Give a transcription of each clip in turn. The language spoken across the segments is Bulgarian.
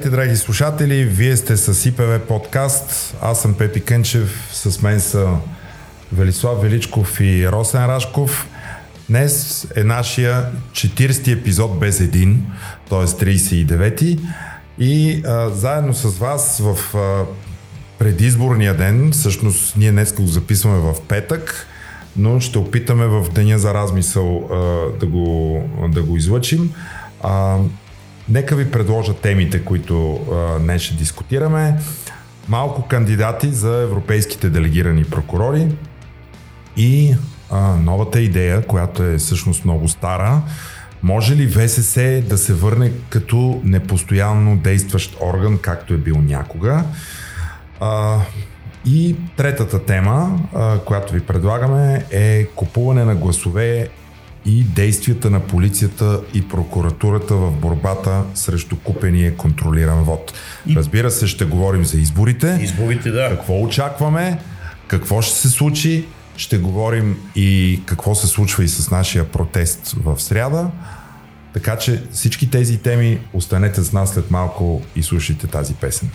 Здравейте, драги слушатели! Вие сте с ИПВ подкаст. Аз съм Пепи Кънчев. С мен са Велислав Величков и Росен Рашков. Днес е нашия 40-ти епизод без един, т.е. 39-ти. И а, заедно с вас в а, предизборния ден, всъщност ние днес го записваме в петък, но ще опитаме в деня за размисъл а, да, го, да го излъчим. А, нека ви предложа темите, които днес ще дискутираме. Малко кандидати за европейските делегирани прокурори и а, новата идея, която е всъщност много стара. Може ли ВСС да се върне като непостоянно действащ орган, както е бил някога? А, и третата тема, а, която ви предлагаме е купуване на гласове и действията на полицията и прокуратурата в борбата срещу купения контролиран вод. Разбира се, ще говорим за изборите. Изборите, да. Какво очакваме, какво ще се случи, ще говорим и какво се случва и с нашия протест в сряда. Така че всички тези теми останете с нас след малко и слушайте тази песен.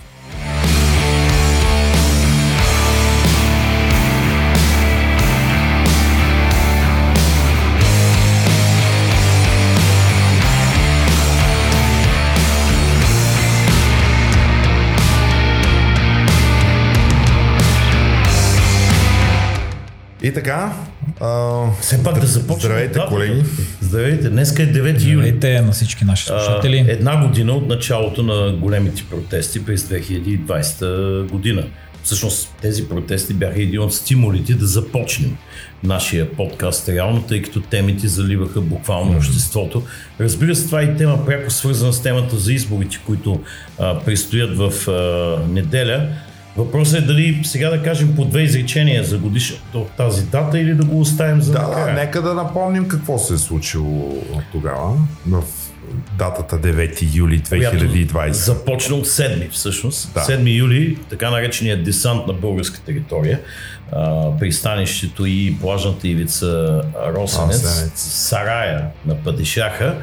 И така. А, Все пак да започнем. Здравейте, да, колеги. Здравейте. Днеска е 9 юли. Здравейте на всички наши слушатели. А, една година от началото на големите протести през 2020 година. Всъщност тези протести бяха един от стимулите да започнем нашия подкаст реално, тъй като темите заливаха буквално mm-hmm. обществото. Разбира се, това е и тема пряко свързана с темата за изборите, които а, предстоят в а, неделя. Въпросът е дали сега да кажем по две изречения за годишната от тази дата или да го оставим за Да, накрая. нека да напомним какво се е случило тогава, в датата 9 юли 2020. Започна от 7 всъщност. Да. 7 юли, така наречения десант на българска територия, а, пристанището и плажната ивица Росенец, Росенец. Сарая на Падишаха,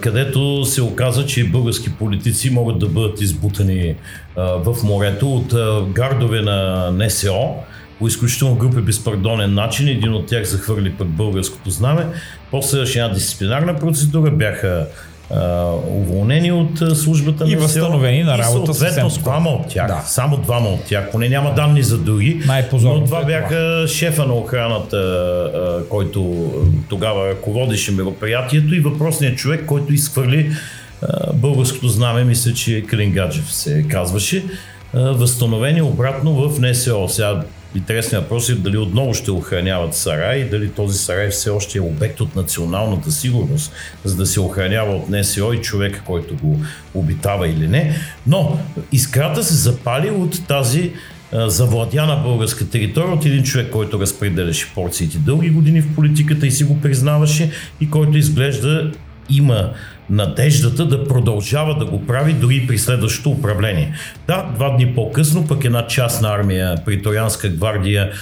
където се оказа, че български политици могат да бъдат избутани в морето от гардове на НСО по изключително груп и безпардонен начин. Един от тях захвърли пък българското знаме. После една дисциплинарна процедура бяха уволнени от службата и на възстановени на работа и съответно двама от тях, да. само двама от тях, поне няма данни за други, но това бяха шефа на охраната, който тогава ръководеше мероприятието и въпросният човек, който изхвърли българското знаме, мисля, че Калингаджев се казваше, възстановени обратно в НСО. Сега Интересният въпрос е дали отново ще охраняват сарай дали този сарай все още е обект от националната сигурност, за да се охранява от НСО и човека, който го обитава или не. Но искрата се запали от тази завладяна българска територия от един човек, който разпределяше порциите дълги години в политиката и си го признаваше и който изглежда има надеждата да продължава да го прави дори при следващото управление. Да, два дни по-късно пък една частна армия, приторианска гвардия,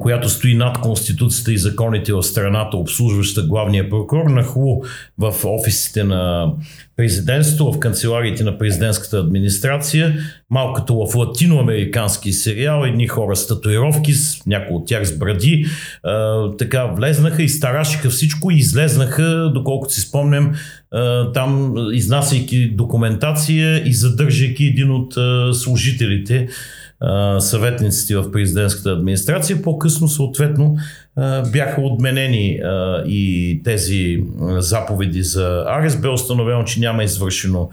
която стои над Конституцията и законите в страната, обслужваща главния прокурор, нахлу в офисите на президентството, в канцелариите на президентската администрация, малко като в латиноамерикански сериал, едни хора с татуировки, с някои от тях с бради, а, така влезнаха и старашиха всичко и излезнаха, доколкото си спомням, там изнасяйки документация и задържайки един от а, служителите съветниците в президентската администрация. По-късно, съответно, бяха отменени и тези заповеди за арест. Бе установено, че няма извършено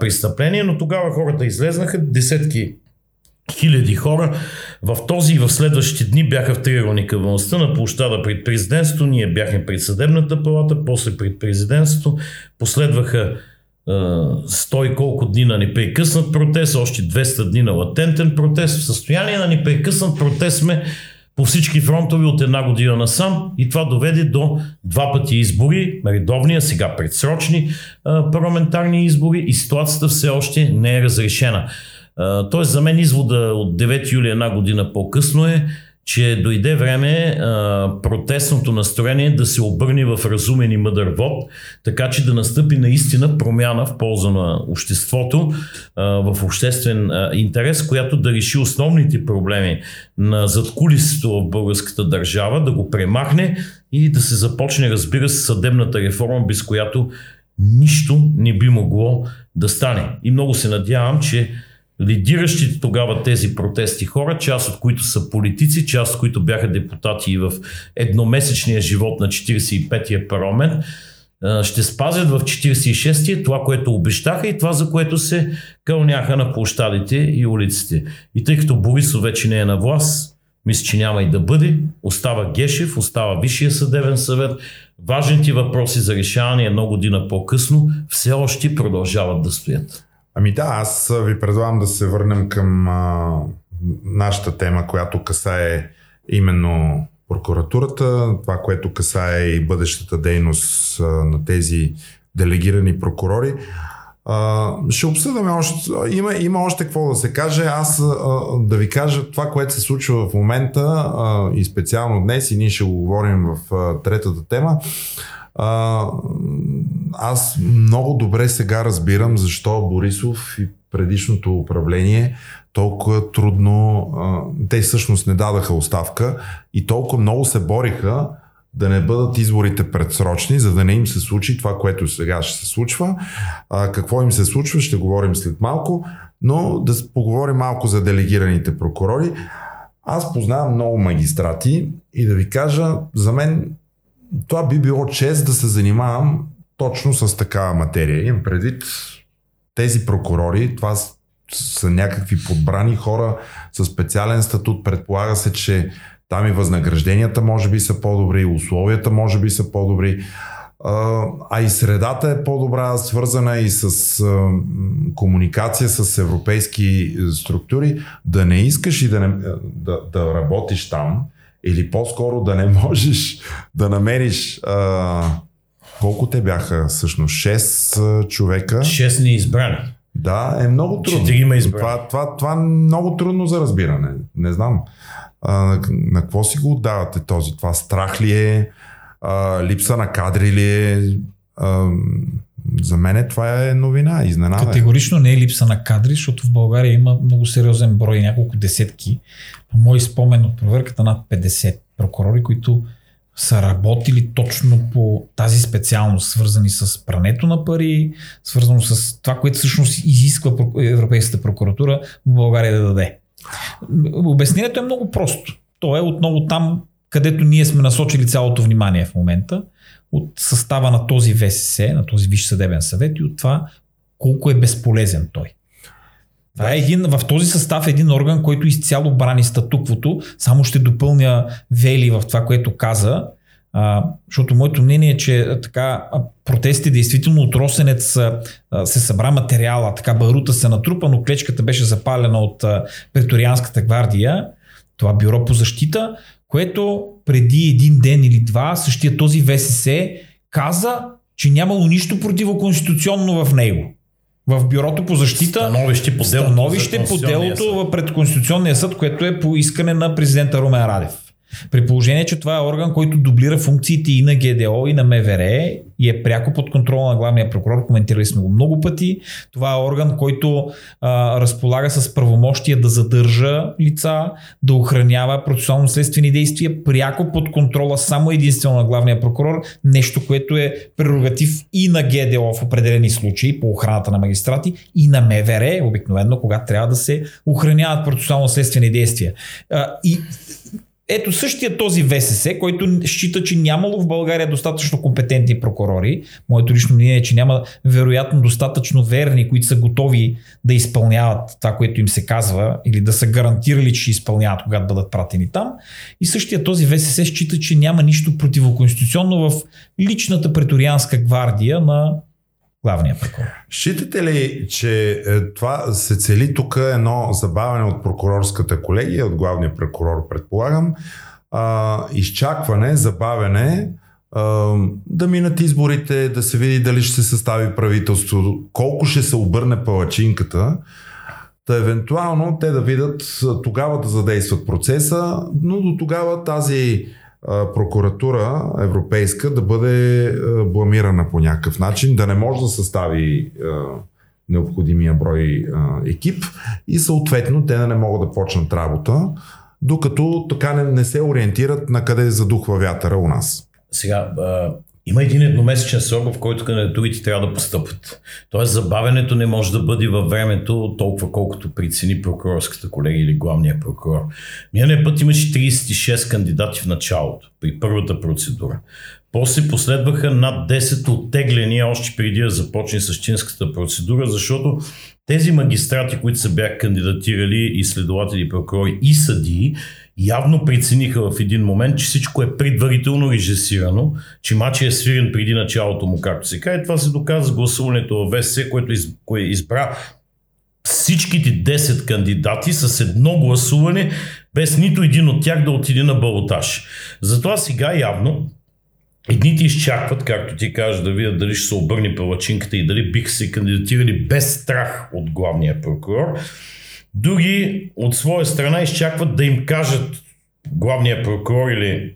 престъпление, но тогава хората излезнаха, десетки хиляди хора. В този и в следващите дни бяха в триъгълника властта на площада пред президентството. Ние бяхме пред съдебната палата, после пред президентството. Последваха 100 и колко дни на непрекъснат протест, още 200 дни на латентен протест. В състояние на непрекъснат протест сме по всички фронтови от една година насам и това доведе до два пъти избори, редовния, сега предсрочни парламентарни избори и ситуацията все още не е разрешена. Тоест за мен извода от 9 юли една година по-късно е, че дойде време а, протестното настроение да се обърне в разумен и мъдър вод, така че да настъпи наистина промяна в полза на обществото, а, в обществен а, интерес, която да реши основните проблеми на задкулисото в българската държава, да го премахне и да се започне, разбира се, съдебната реформа, без която нищо не би могло да стане. И много се надявам, че лидиращите тогава тези протести хора, част от които са политици, част от които бяха депутати и в едномесечния живот на 45-я парламент, ще спазят в 46-я това, което обещаха и това, за което се кълняха на площадите и улиците. И тъй като Борисов вече не е на власт, мисля, че няма и да бъде, остава Гешев, остава Висшия съдебен съвет, важните въпроси за решаване едно година по-късно все още продължават да стоят. Ами да, аз ви предлагам да се върнем към а, нашата тема, която касае именно прокуратурата, това, което касае и бъдещата дейност а, на тези делегирани прокурори. А, ще обсъдаме още. Има, има още какво да се каже. Аз а, да ви кажа това, което се случва в момента а, и специално днес, и ние ще го говорим в а, третата тема. А, аз много добре сега разбирам защо Борисов и предишното управление толкова трудно, а, те всъщност не дадаха оставка и толкова много се бориха да не бъдат изборите предсрочни, за да не им се случи това, което сега ще се случва. А, какво им се случва, ще говорим след малко, но да поговорим малко за делегираните прокурори. Аз познавам много магистрати и да ви кажа, за мен това би било чест да се занимавам точно с такава материя. Имам предвид тези прокурори, това са някакви подбрани хора с специален статут. Предполага се, че там и възнагражденията може би са по-добри, и условията може би са по-добри. А и средата е по-добра, свързана и с комуникация с европейски структури. Да не искаш и да, не, да, да работиш там, или по-скоро да не можеш да намериш а, колко те бяха всъщност? 6 човека. 6 неизбрани. Да, е много трудно. Четирима избрани. Това, това, това е много трудно за разбиране. Не знам. А, на, на какво си го отдавате този? Това страх ли е? А, липса на кадри ли е? А, за мен това е новина, изненада. Категорично не е липса на кадри, защото в България има много сериозен брой, няколко десетки. По мой спомен от проверката над 50 прокурори, които са работили точно по тази специалност, свързани с прането на пари, свързано с това, което всъщност изисква Европейската прокуратура в България да даде. Обяснението е много просто. То е отново там, където ние сме насочили цялото внимание в момента от състава на този ВСС, на този Висш съдебен съвет и от това колко е безполезен той. Това е един, в този състав е един орган, който изцяло брани статуквото. Само ще допълня Вели в това, което каза, а, защото моето мнение е, че така протестите действително от Росенец а, се събра материала, така барута се натрупа, но клечката беше запалена от а, преторианската гвардия, това бюро по защита, което преди един ден или два същия този ВСС каза, че нямало нищо противоконституционно в него. В бюрото по защита становище по делото, становище по делото пред Конституционния съд, което е по искане на президента Румен Радев. При положение, че това е орган, който дублира функциите и на ГДО, и на МВР и е пряко под контрола на главния прокурор, коментирали сме го много пъти. Това е орган, който а, разполага с правомощия да задържа лица, да охранява процесуално-следствени действия, пряко под контрола само единствено на главния прокурор, нещо, което е прерогатив и на ГДО в определени случаи по охраната на магистрати, и на МВР, обикновено, когато трябва да се охраняват процесуално-следствени действия. А, и ето същия този ВСС, който счита, че нямало в България достатъчно компетентни прокурори. Моето лично мнение е, че няма вероятно достатъчно верни, които са готови да изпълняват това, което им се казва или да са гарантирали, че ще изпълняват, когато бъдат пратени там. И същия този ВСС счита, че няма нищо противоконституционно в личната преторианска гвардия на главния прокурор. Считате ли, че е, това се цели тук едно забавяне от прокурорската колегия, от главния прокурор, предполагам, а, изчакване, забавяне, а, да минат изборите, да се види дали ще се състави правителство, колко ще се обърне палачинката, Та евентуално те да видят тогава да задействат процеса, но до тогава тази прокуратура европейска да бъде бламирана по някакъв начин, да не може да състави необходимия брой екип и съответно те да не могат да почнат работа, докато така не, не се ориентират на къде задухва вятъра у нас. Сега, има един едномесечен срок, в който кандидатурите трябва да постъпят. Тоест забавянето не може да бъде във времето толкова колкото прицени прокурорската колегия или главния прокурор. Миналия път имаше 36 кандидати в началото, при първата процедура. После последваха над 10 оттегления още преди да започне същинската процедура, защото тези магистрати, които са бях кандидатирали, и следователи, прокурори и съдии, явно прецениха в един момент, че всичко е предварително режисирано, че матчът е свирен преди началото му, както се каже. Това се доказва с гласуването в ВСС, което из, кое избра всичките 10 кандидати с едно гласуване, без нито един от тях да отиде на балотаж. Затова сега явно Едните изчакват, както ти кажеш, да видят дали ще се обърне палачинката и дали биха се кандидатирали без страх от главния прокурор. Други от своя страна изчакват да им кажат главния прокурор или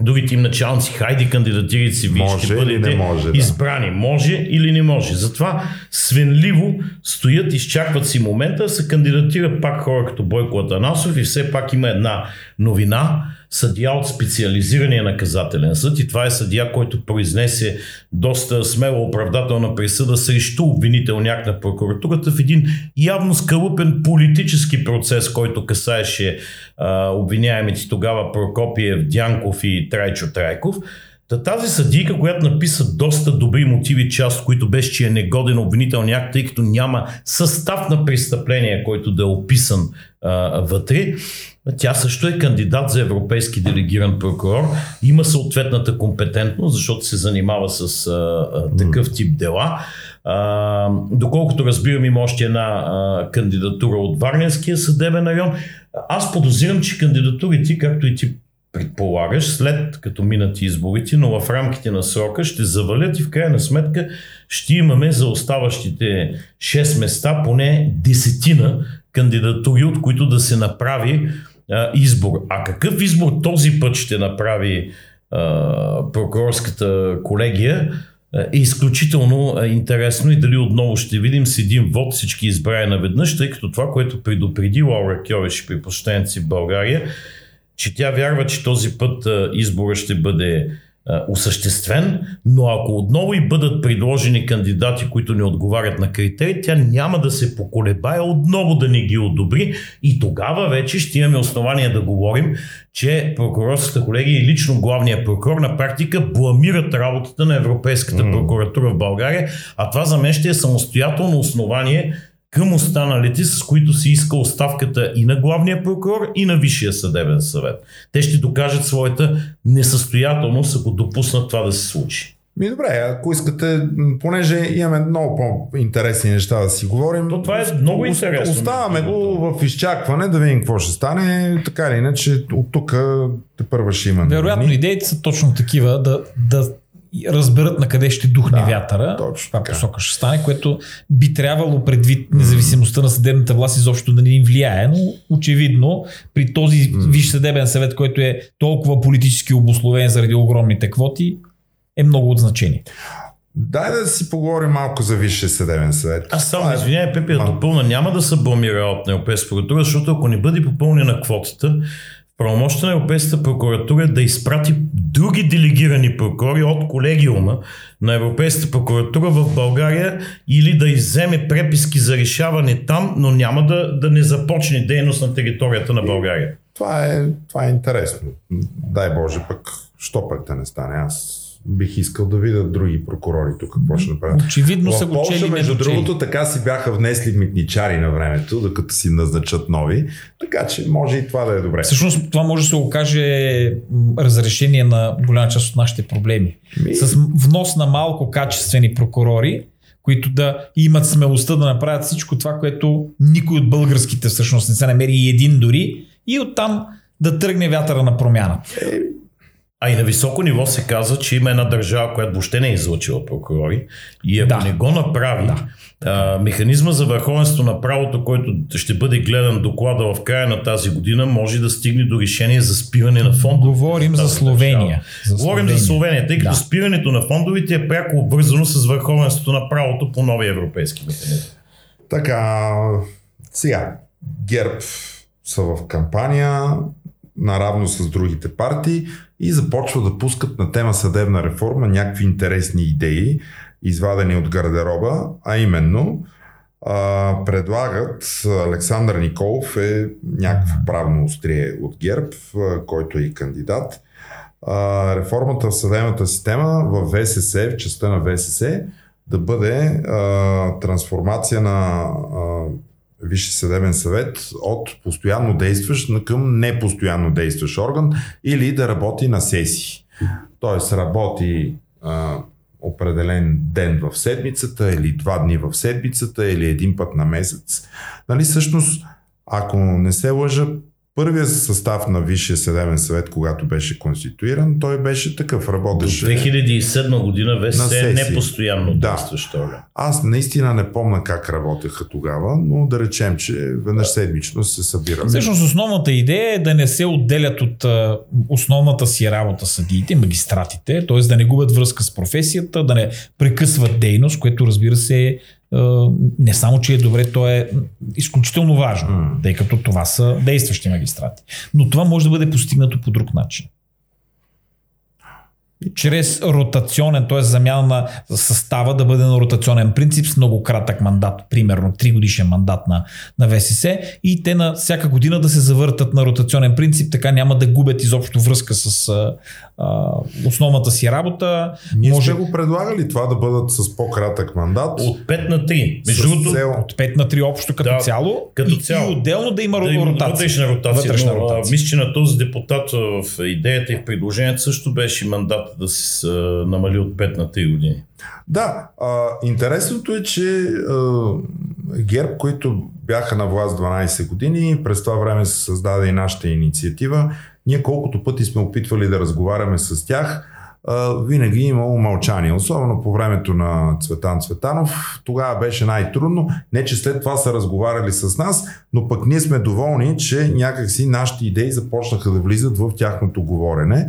другите им началници, хайде кандидатирайте си, вие ще бъдете може, да. избрани. Може или не може. Затова свенливо стоят, изчакват си момента, се кандидатират пак хора като Бойко Атанасов и все пак има една новина, съдия от специализирания наказателен съд и това е съдия, който произнесе доста смело оправдателна присъда срещу обвинителняк на прокуратурата в един явно скалупен политически процес, който касаеше а, обвиняемите тогава Прокопиев, Дянков и Трайчо Трайков. Та тази съдийка, която написа доста добри мотиви, част които беше, че е негоден обвинителни акт, тъй като няма състав на престъпление, който да е описан а, вътре, тя също е кандидат за европейски делегиран прокурор. Има съответната компетентност, защото се занимава с а, а, такъв тип дела. А, доколкото разбирам, има още една а, кандидатура от Варненския съдебен район. Аз подозирам, че кандидатурите, както и ти предполагаш, след като минат изборите, но в рамките на срока ще завалят и в крайна сметка ще имаме за оставащите 6 места поне десетина кандидатури, от които да се направи а, избор. А какъв избор този път ще направи а, прокурорската колегия? е изключително интересно и дали отново ще видим с един вод всички избрани наведнъж, тъй като това, което предупреди Лаура Кьовеш при в България, че тя вярва, че този път избора ще бъде осъществен, но ако отново и бъдат предложени кандидати, които не отговарят на критерии, тя няма да се поколебае отново да не ги одобри. И тогава вече ще имаме основания да говорим, че прокурорската колегия и лично главния прокурор на практика бламират работата на Европейската прокуратура в България, а това за мен ще е самостоятелно основание към останалите, с които се иска оставката и на главния прокурор, и на Висшия съдебен съвет. Те ще докажат своята несъстоятелност, ако допуснат това да се случи. Ми добре, ако искате, понеже имаме много по-интересни неща да си говорим. То това е много интересно. Оставаме го в изчакване да видим какво ще стане. Така или иначе, от тук те първа ще има. Вероятно, идеите са точно такива да, да разберат на къде ще духне да, вятъра, точно каква посока ще стане, което би трябвало предвид независимостта на съдебната власт изобщо да не им влияе, но очевидно при този виш съдебен съвет, който е толкова политически обословен заради огромните квоти, е много от значение. Дай да си поговорим малко за Висше съдебен съвет. Аз само, е... извинявай, Пепи, да допълна, няма да се бламира от Европейска прокуратура, защото ако не бъде попълнена квотата, правомощта на Европейската прокуратура да изпрати други делегирани прокурори от колегиума на Европейската прокуратура в България или да изземе преписки за решаване там, но няма да, да не започне дейност на територията на България. Това е, това е интересно. Дай Боже пък, що пък да не стане. Аз бих искал да видя други прокурори тук какво ще направят. Очевидно са го чели между другото, така си бяха внесли митничари на времето, докато си назначат нови, така че може и това да е добре. Всъщност това може да се окаже разрешение на голяма част от нашите проблеми. Ми... С внос на малко качествени прокурори, които да имат смелостта да направят всичко това, което никой от българските всъщност не се намери и един дори и оттам да тръгне вятъра на промяната. А и на високо ниво се казва, че има една държава, която въобще не е излъчила прокурори и ако да. не го направи, да. а, механизма за върховенство на правото, който ще бъде гледан доклада в края на тази година, може да стигне до решение за спиране на фонд. Говорим за Словения. за Говорим Словения. за Словения, тъй като да. спирането на фондовите е пряко обвързано с върховенството на правото по нови европейски механизми. Така, сега, ГЕРБ са в кампания, наравно с другите партии и започва да пускат на тема съдебна реформа някакви интересни идеи, извадени от гардероба, а именно а, предлагат Александър Николов е някакво правно острие от ГЕРБ, а, който е и кандидат. А, реформата в съдебната система в ВСС, в частта на ВСС, да бъде а, трансформация на а, Висше съдебен съвет от постоянно действащ към непостоянно действащ орган или да работи на сесии. Тоест работи а, определен ден в седмицата или два дни в седмицата или един път на месец. Нали, всъщност, ако не се лъжа, Първия състав на Висшия съдебен съвет, когато беше конституиран, той беше такъв, работеше... До 2007 година ВСС е непостоянно да. действащо. Аз наистина не помна как работеха тогава, но да речем, че веднъж седмично се събираме. Всъщност основната идея е да не се отделят от основната си работа съдиите, магистратите, т.е. да не губят връзка с професията, да не прекъсват дейност, което разбира се е не само, че е добре, то е изключително важно, mm. тъй като това са действащи магистрати. Но това може да бъде постигнато по друг начин чрез ротационен, т.е. замяна на състава да бъде на ротационен принцип с много кратък мандат, примерно 3 годишен мандат на, на ВСС и те на всяка година да се завъртат на ротационен принцип, така няма да губят изобщо връзка с а, основната си работа. Ние Може... сме го предлагали това да бъдат с по-кратък мандат. От 5 на 3. Между другото, цел... от 5 на 3 общо като да, цяло. Като и, цяло. И отделно да има да ротация. Вътрешна ротация. Вътрешна но, ротация. мисля, че на този депутат в идеята и в предложението също беше мандат да се намали от 5 на 3 години. Да, а, интересното е, че а, ГЕРБ, които бяха на власт 12 години, през това време се създаде и нашата инициатива. Ние колкото пъти сме опитвали да разговаряме с тях, винаги е имало мълчание. Особено по времето на Цветан Цветанов. Тогава беше най-трудно. Не, че след това са разговаряли с нас, но пък ние сме доволни, че някакси нашите идеи започнаха да влизат в тяхното говорене.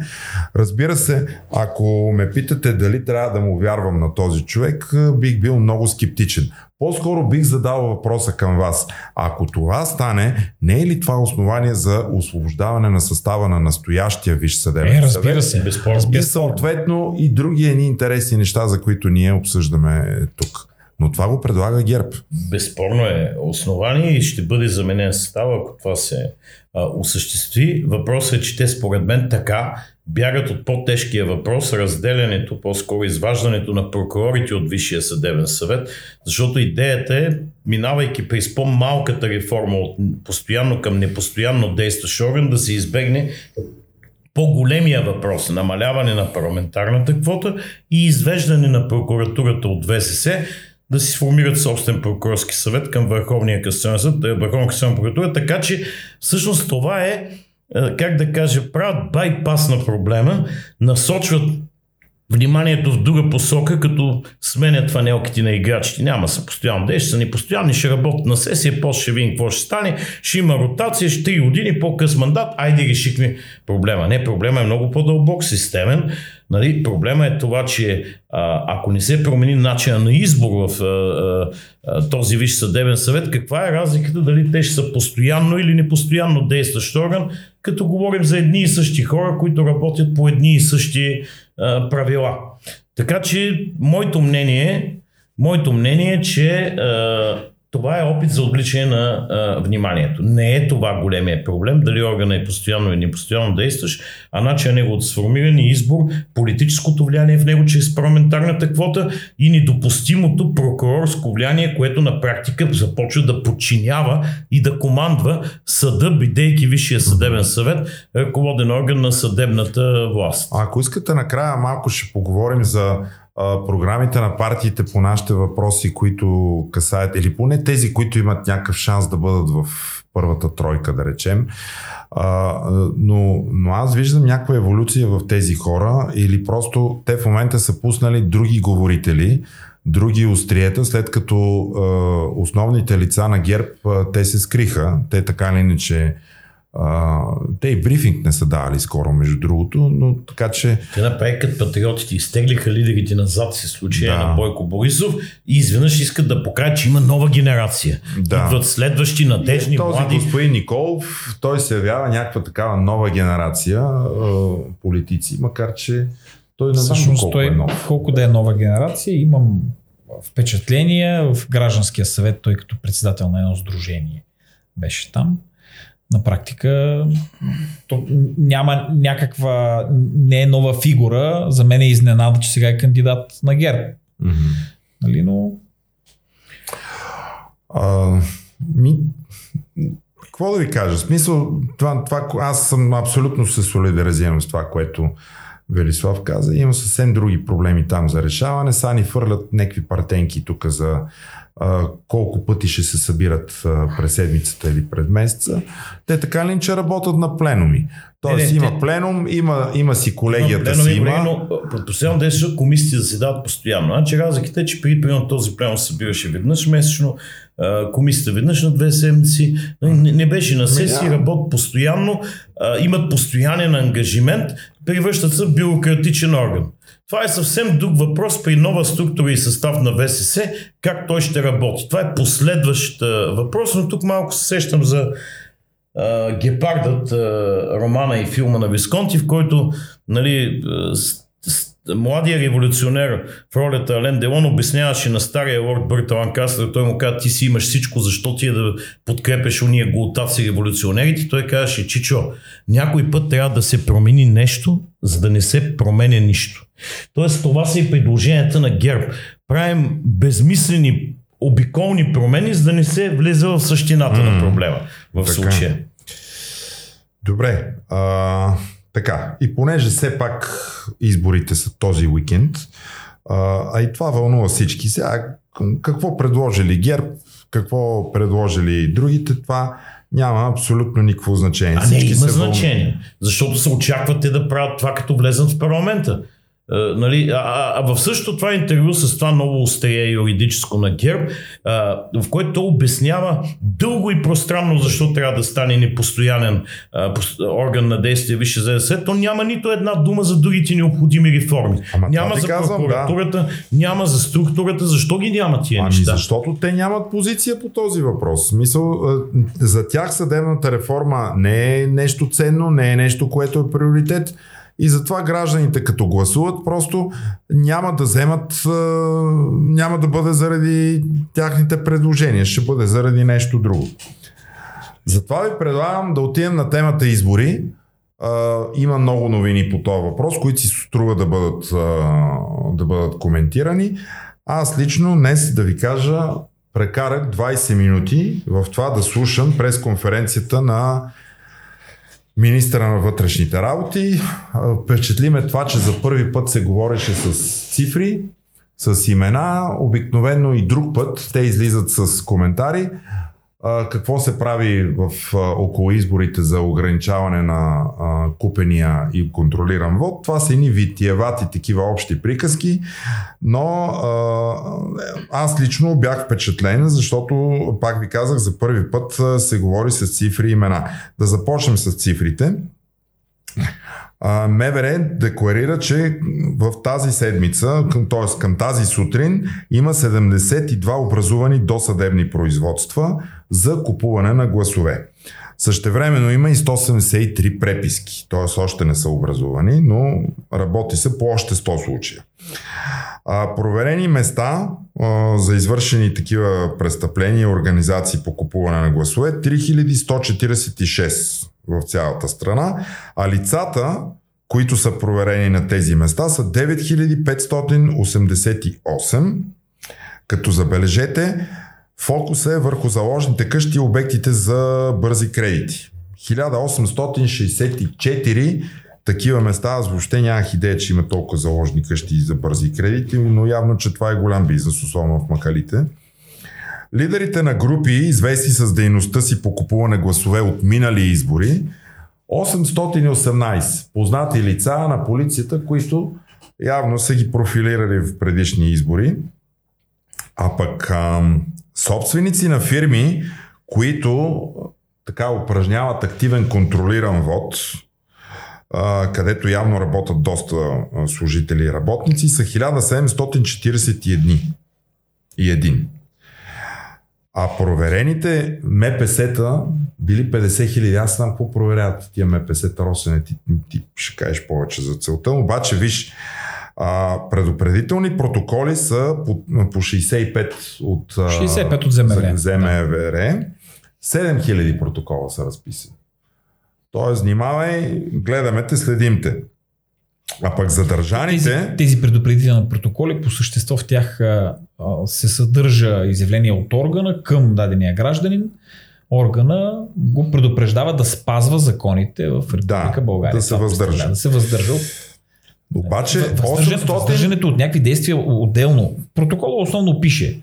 Разбира се, ако ме питате дали трябва да му вярвам на този човек, бих бил много скептичен. По-скоро бих задал въпроса към вас. Ако това стане, не е ли това основание за освобождаване на състава на настоящия Виш съдебен е, разбира се, безспорно. И съответно и други едни интересни неща, за които ние обсъждаме тук. Но това го предлага ГЕРБ. Безспорно е основание и ще бъде заменен състава, ако това се а, осъществи. Въпросът е, че те според мен така бягат от по-тежкия въпрос, разделянето, по-скоро изваждането на прокурорите от Висшия съдебен съвет, защото идеята е, минавайки през по-малката реформа от постоянно към непостоянно действащ орган, да се избегне по-големия въпрос намаляване на парламентарната квота и извеждане на прокуратурата от ВСС, да си сформират собствен прокурорски съвет към Върховния касационен съд, Върховния касационна прокуратура, така че всъщност това е е, как да кажа, правят байпас на проблема, насочват вниманието в друга посока, като сменят фанелките на играчите. Няма са постоянно действия, са непостоянни, ще работят на сесия, после ще видим какво ще стане, ще има ротация, ще 3 години, по-къс мандат, айде решихме проблема. Не, проблема е много по-дълбок, системен. Нали, проблема е това, че а, ако не се промени начина на избор в а, а, този виш съдебен съвет, каква е разликата дали те ще са постоянно или непостоянно действащ орган, като говорим за едни и същи хора, които работят по едни и същи а, правила. Така че моето мнение, моето мнение е, че а, това е опит за отвличане на а, вниманието. Не е това големия проблем, дали органа е постоянно или непостоянно действащ, а начин на неговото сформиране избор, политическото влияние в него чрез парламентарната квота и недопустимото прокурорско влияние, което на практика започва да подчинява и да командва съда, бидейки Висшия съдебен съвет, ръководен орган на съдебната власт. А ако искате накрая малко ще поговорим за програмите на партиите по нашите въпроси, които касаят, или поне тези, които имат някакъв шанс да бъдат в първата тройка, да речем. А, но, но аз виждам някаква еволюция в тези хора или просто те в момента са пуснали други говорители, други остриета, след като а, основните лица на ГЕРБ а, те се скриха. Те така или иначе а, те и брифинг не са давали скоро, между другото, но така че... Те направиха като патриотите, изтеглиха лидерите назад се случая да. на Бойко Борисов и изведнъж искат да покажат, че има нова генерация. Да. Идват следващи надежни, и този млади... господин Николов, той се явява някаква такава нова генерация политици, макар че той не знам колко той, е нов. Колко да е нова генерация, имам впечатления в гражданския съвет, той като председател на едно сдружение беше там на практика то няма някаква, не е нова фигура. За мен е изненада, че сега е кандидат на ГЕРБ. Mm-hmm. Нали, но... А, ми, какво да ви кажа? Смисъл, това, това, аз съм абсолютно се солидаризирам с това, което Велислав каза. Има съвсем други проблеми там за решаване. Са ни фърлят някакви партенки тук за а, колко пъти ще се събират а, през седмицата или през месеца. Те така ли че работят на пленуми? Тоест не, не, има те... пленум, има, има си колегията има си има. Но постоянно действащи комисии заседават постоянно. Значи разликата е, че при примерно този пленум се събираше веднъж месечно, комисията веднъж на две седмици. Не, не беше на сесии, ами работят постоянно, имат постоянен ангажимент, превръщат се в бюрократичен орган. Това е съвсем друг въпрос при нова структура и състав на ВСС, как той ще работи. Това е последващ въпрос, но тук малко се сещам за uh, Гепардът, uh, романа и филма на Висконти, в който нали, младия революционер в ролята Ален Делон обясняваше на стария лорд Бърт Ланкастър, той му каза, ти си имаш всичко, защо ти е да подкрепеш уния голтаци революционерите. Той казваше, Чичо, някой път трябва да се промени нещо, за да не се променя нищо. Тоест това са и предложенията на ГЕРБ. Правим безмислени обиколни промени, за да не се влезе в същината mm, на проблема в така. случая. Добре. А, така, и понеже все пак изборите са този уикенд, а, и това вълнува всички. Сега, какво предложили ГЕРБ, какво предложили другите, това няма абсолютно никакво значение. А не има значение, защото се очаквате да правят това като влезат в парламента. Uh, нали, а, а в същото това интервю с това ново острие юридическо на ГЕРБ, а, в което то обяснява дълго и пространно защо трябва да стане непостоянен а, орган на действие Висше ЗС, то няма нито една дума за другите необходими реформи. Ама няма за прокуратурата, да. няма за структурата. Защо ги няма тия ами неща? Защото те нямат позиция по този въпрос. Смисъл, за тях съдебната реформа не е нещо ценно, не е нещо, което е приоритет и затова гражданите като гласуват просто няма да вземат, няма да бъде заради тяхните предложения, ще бъде заради нещо друго. Затова ви предлагам да отидем на темата избори. има много новини по този въпрос, които си струва да бъдат, да бъдат коментирани. Аз лично днес да ви кажа, прекарах 20 минути в това да слушам през конференцията на министра на вътрешните работи. Впечатли ме това, че за първи път се говореше с цифри, с имена. Обикновено и друг път те излизат с коментари какво се прави в, а, около изборите за ограничаване на а, купения и контролиран вод. Това са едни витиевати такива общи приказки, но а, аз лично бях впечатлен, защото, пак ви казах, за първи път се говори с цифри и имена. Да започнем с цифрите. МВР декларира, че в тази седмица, т.е. към тази сутрин, има 72 образувани досъдебни производства за купуване на гласове. Същевременно има и 173 преписки, т.е. още не са образувани, но работи се по още 100 случая. А, проверени места а, за извършени такива престъпления и организации по купуване на гласове 3146 в цялата страна, а лицата, които са проверени на тези места са 9588, като забележете, фокуса е върху заложните къщи и обектите за бързи кредити. 1864 такива места аз въобще нямах идея, че има толкова заложни къщи за бързи кредити, но явно, че това е голям бизнес, особено в Макалите. Лидерите на групи, известни с дейността си по купуване гласове от минали избори, 818 познати лица на полицията, които явно са ги профилирали в предишни избори. А пък ам, собственици на фирми, които така упражняват активен контролиран вод, а, където явно работят доста служители и работници, са 1741 и един. А проверените МПС-та били 50 хиляди. Аз знам какво проверяват тия МПС-та, Росене, ти, ти ще кажеш повече за целта. Обаче, виж, а, предупредителни протоколи са по, по 65 от, 65 от ЗМВР. ЗМВР. 7000 протокола са разписани. Тоест, внимавай, гледаме те, следим те. А пък задържаните... Тези, тези предупредителни протоколи, по същество в тях а, а, се съдържа изявление от органа към дадения гражданин. Органа го предупреждава да спазва законите в Република да, България. Да се въздържа. Да се въздържа обаче, въздържането, 800... въздържането от някакви действия отделно. Протокола основно пише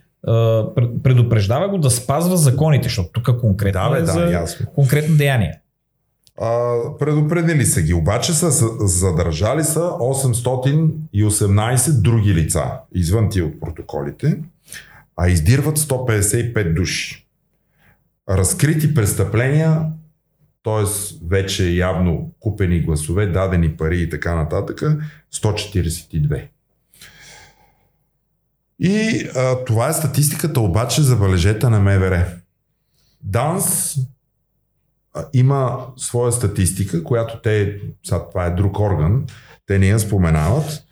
предупреждава го да спазва законите, защото тук конкретно да, бе, е да, за ясно. конкретно деяние. А, предупредили са ги, обаче са задържали са 818 други лица, извън ти от протоколите, а издирват 155 души. Разкрити престъпления, т.е. вече явно купени гласове, дадени пари и така нататък, 142. И а, това е статистиката обаче забележете на МВР. ДАНС има своя статистика, която те, сега това е друг орган, те не я споменават,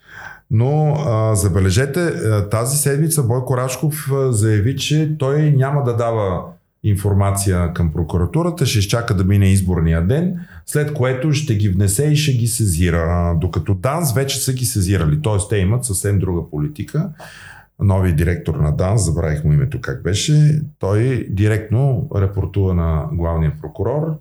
но а, забележете, тази седмица Бойко Рашков заяви, че той няма да дава информация към прокуратурата, ще изчака да мине изборния ден, след което ще ги внесе и ще ги сезира. Докато ДАНС вече са ги сезирали, т.е. те имат съвсем друга политика нови директор на ДАНС, забравих му името как беше, той директно репортува на главния прокурор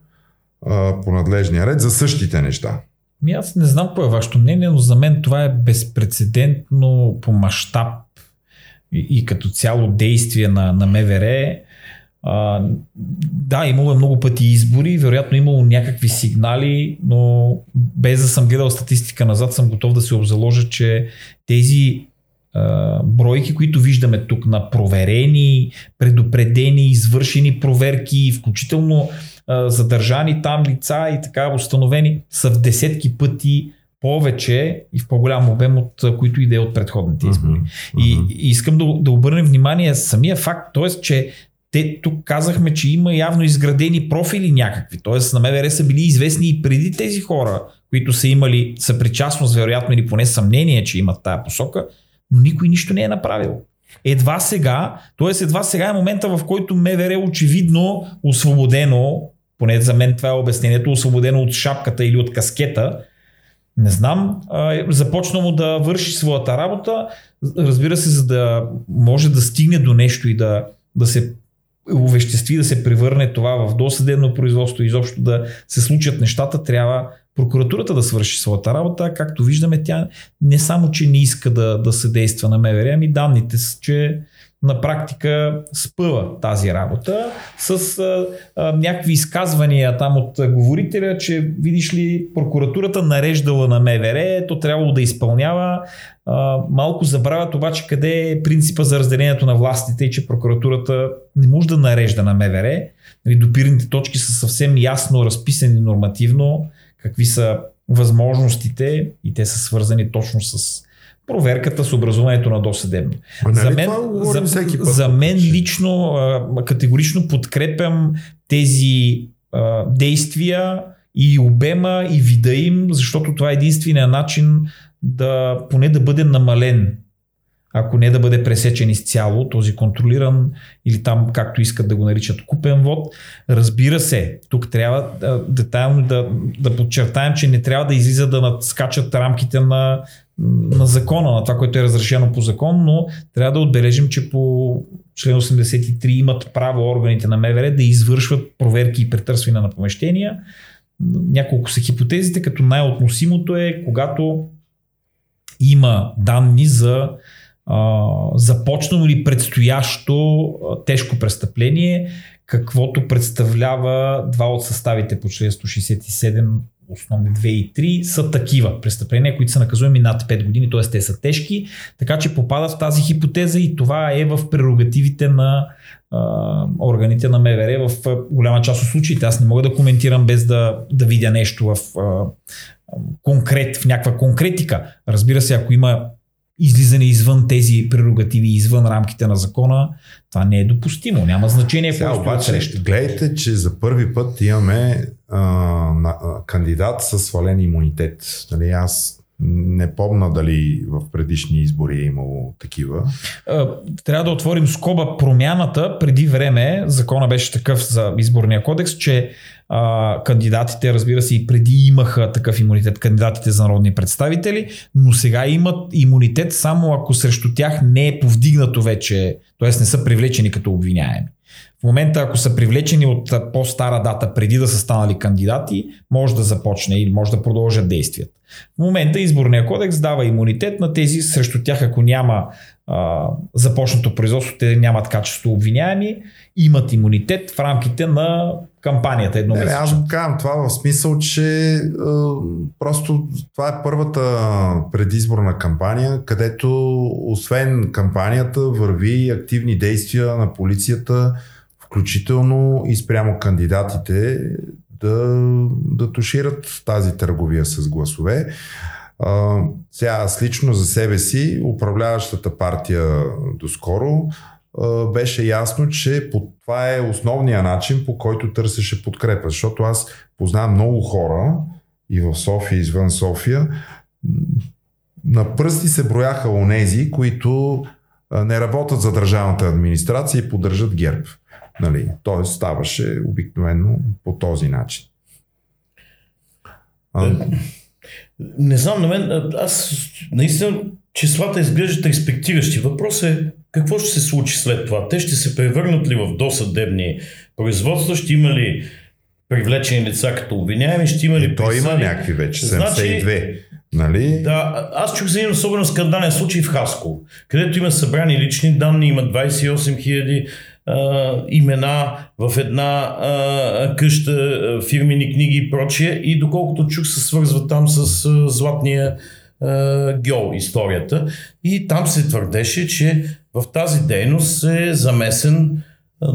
а, по надлежния ред за същите неща. Ми аз не знам кое е вашето мнение, но за мен това е безпредседентно по мащаб и, и като цяло действие на, на МВР. А, да, имало е много пъти избори, вероятно имало някакви сигнали, но без да съм гледал статистика назад, съм готов да се обзаложа, че тези бройки, които виждаме тук на проверени, предупредени, извършени проверки, включително задържани там лица и така установени, са в десетки пъти повече и в по-голям обем от които и да е от предходните избори. Uh-huh, uh-huh. И, и искам да, да обърнем внимание самия факт, т.е. че те тук казахме, че има явно изградени профили някакви, т.е. на МВР са били известни и преди тези хора, които са имали съпричастност, вероятно или поне съмнение, че имат тая посока, но никой нищо не е направил. Едва сега, т.е. едва сега е момента, в който МВР очевидно освободено, поне за мен това е обяснението, освободено от шапката или от каскета, не знам, започна му да върши своята работа, разбира се, за да може да стигне до нещо и да, да се увеществи, да се превърне това в досъдебно производство, изобщо да се случат нещата, трябва прокуратурата да свърши своята работа. Както виждаме, тя не само, че не иска да, да се действа на МВР, ами данните са, че на практика спъва тази работа с а, а, някакви изказвания там от говорителя, че видиш ли прокуратурата нареждала на МВР, то трябвало да изпълнява. А, малко забравят обаче къде е принципа за разделението на властите и че прокуратурата не може да нарежда на МВР. Нали, допирните точки са съвсем ясно разписани нормативно какви са възможностите и те са свързани точно с проверката с образуването на досъдебно. Нали за мен, за, път, за мен лично категорично подкрепям тези а, действия и обема и вида им, защото това е единствения начин да поне да бъде намален ако не да бъде пресечен изцяло, този контролиран или там, както искат да го наричат, купен вод. Разбира се, тук трябва детайлно да, да подчертаем, че не трябва да излиза да надскачат рамките на, на закона, на това, което е разрешено по закон, но трябва да отбележим, че по член 83 имат право органите на МВР да извършват проверки и претърсване на помещения няколко са хипотезите, като най-относимото е когато има данни за започнало или предстоящо тежко престъпление, каквото представлява два от съставите по член 167 основни 2 и 3 са такива престъпления, които са наказуеми над 5 години, т.е. те са тежки, така че попадат в тази хипотеза и това е в прерогативите на органите на МВР в голяма част от случаите. Аз не мога да коментирам без да, да видя нещо в, конкрет, в някаква конкретика. Разбира се, ако има излизане извън тези прерогативи, извън рамките на закона, това не е допустимо. Няма значение Сега, обаче, среща. Гледайте, че за първи път имаме а, на, а, кандидат с свален имунитет. Нали, аз не помна дали в предишни избори е имало такива. Трябва да отворим скоба промяната. Преди време закона беше такъв за изборния кодекс, че а, кандидатите, разбира се, и преди имаха такъв имунитет, кандидатите за народни представители, но сега имат имунитет само ако срещу тях не е повдигнато вече, т.е. не са привлечени като обвиняеми. В момента, ако са привлечени от по-стара дата, преди да са станали кандидати, може да започне или може да продължат действията. В момента изборния кодекс дава имунитет на тези, срещу тях, ако няма а, започнато производство, те нямат качество обвиняеми, имат имунитет в рамките на кампанията едно Не, аз го казвам това в смисъл, че е, просто това е първата предизборна кампания, където освен кампанията върви активни действия на полицията, включително и спрямо кандидатите да, да тушират тази търговия с гласове. А, сега аз лично за себе си, управляващата партия доскоро, беше ясно, че това е основния начин, по който търсеше подкрепа. Защото аз познавам много хора и в София, и извън София. На пръсти се брояха онези, които не работят за държавната администрация и поддържат герб. Нали? Тоест ставаше обикновено по този начин. А... Не знам, на мен, аз наистина числата изглеждат респектиращи. Въпрос е какво ще се случи след това? Те ще се превърнат ли в досъдебни производства? Ще има ли привлечени лица като обвиняеми? Ще има ли е, Той има някакви вече, 72. Значи, нали? Да, аз чух за един особено скандален случай в Хаско, където има събрани лични данни, има 28 000 а, имена в една а, къща, фирмени книги и прочие. И доколкото чух се свързва там с а, златния а, геол историята. И там се твърдеше, че в тази дейност е замесен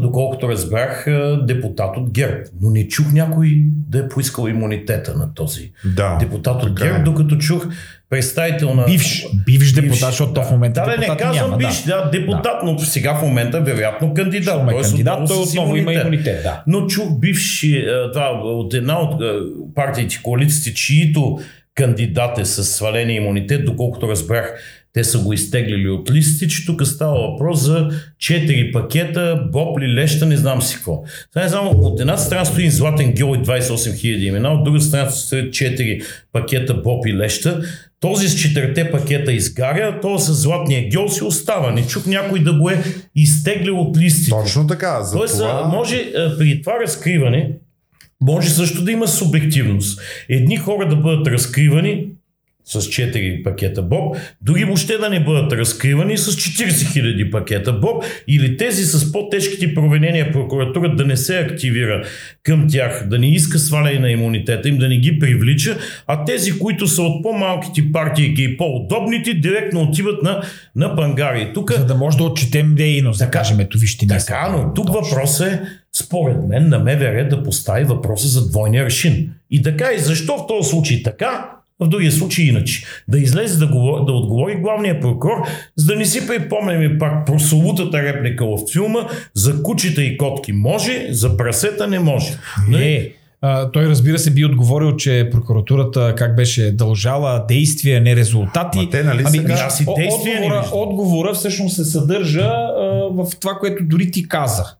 доколкото разбрах, депутат от ГЕРБ. Но не чух някой да е поискал имунитета на този да, депутат от ГЕРБ, е. докато чух представител на... Бивш, бивш депутат, защото да, в момента да, депутат не казвам няма, бивш, да, да депутат, да. но сега в момента вероятно кандидат. Той, е кандидат, той отново има имунитет, да. Но чух бивши, това, от една от партиите, коалициите, чието кандидат е с сваления имунитет, доколкото разбрах, те са го изтеглили от листи, че тук става въпрос за 4 пакета, бопли, леща, не знам си какво. Това не знам, от една страна стои златен гел и 28 000 имена, от друга страна стоят 4 пакета боб и леща. Този с четирите пакета изгаря, то с златния гел си остава. Не чух някой да го е изтеглил от листите. Точно така. За Тоест, това... може при това разкриване, може също да има субективност. Едни хора да бъдат разкривани, с 4 пакета Боб, други въобще да не бъдат разкривани с 40 000 пакета Боб или тези с по-тежките провинения прокуратура да не се активира към тях, да не иска сваляне на имунитета им, да не ги привлича, а тези, които са от по-малките партии и по-удобните, директно отиват на, на пангари. Тук... За да може да отчетем дейност, да кажем, ето вижте. Така, но тук въпрос е според мен на МВР да постави въпроса за двойния решин. И така и защо в този случай така, в другия случай иначе. Да излезе да, говор, да отговори главния прокурор, за да не си припомняме пак прословутата реплика в филма за кучета и котки може, за прасета не може. Не, нали? А, той разбира се би отговорил, че прокуратурата как беше дължала действия, не резултати. Ма те, нали ами, сега? Аз и действия отговора, отговора всъщност се съдържа а, в това, което дори ти каза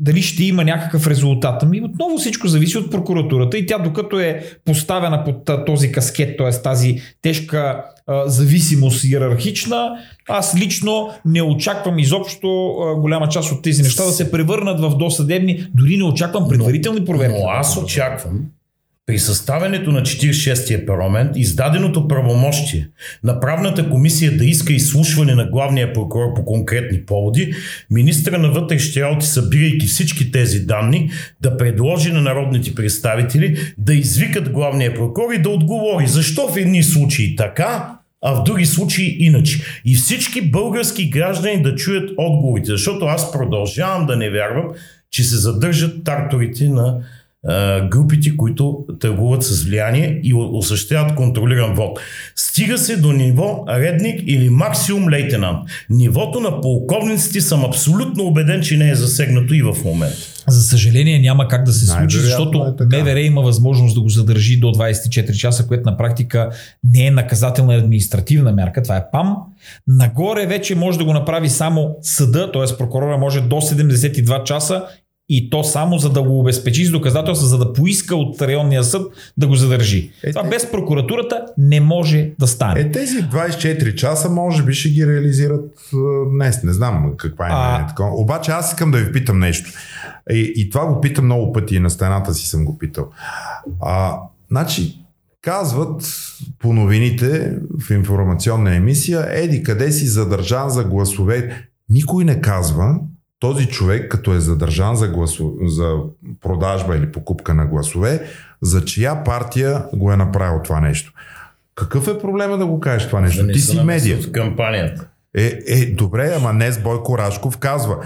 дали ще има някакъв резултат. Ами отново всичко зависи от прокуратурата и тя докато е поставена под този каскет, т.е. тази тежка а, зависимост иерархична, аз лично не очаквам изобщо а, голяма част от тези неща да се превърнат в досъдебни, дори не очаквам предварителни проверки. Но, но аз очаквам При съставянето на 46-я парламент, издаденото правомощие на правната комисия да иска изслушване на главния прокурор по конкретни поводи, министра на вътрешните работи, събирайки всички тези данни, да предложи на народните представители да извикат главния прокурор и да отговори защо в едни случаи така, а в други случаи иначе. И всички български граждани да чуят отговорите, защото аз продължавам да не вярвам, че се задържат тарторите на групите, които търгуват с влияние и осъществяват контролиран вод. Стига се до ниво редник или максимум лейтенант. Нивото на полковниците съм абсолютно убеден, че не е засегнато и в момента. За съжаление няма как да се случи, защото е МВР има възможност да го задържи до 24 часа, което на практика не е наказателна административна мярка, това е ПАМ. Нагоре вече може да го направи само съда, т.е. прокурора може до 72 часа и то само за да го обезпечи с доказателства, за да поиска от районния съд да го задържи. Е, Това без прокуратурата не може да стане. Е, тези 24 часа може би ще ги реализират днес. Не знам каква е а... Обаче аз искам да ви питам нещо. И, и това го питам много пъти и на стената си съм го питал. А, значи, казват по новините в информационна емисия, еди къде си задържан за гласове. Никой не казва, този човек, като е задържан за, гласо, за продажба или покупка на гласове, за чия партия го е направил това нещо. Какъв е проблема да го кажеш това нещо? Да Ти си медия. В кампанията. Е, е, добре, ама днес Бойко Рашков казва.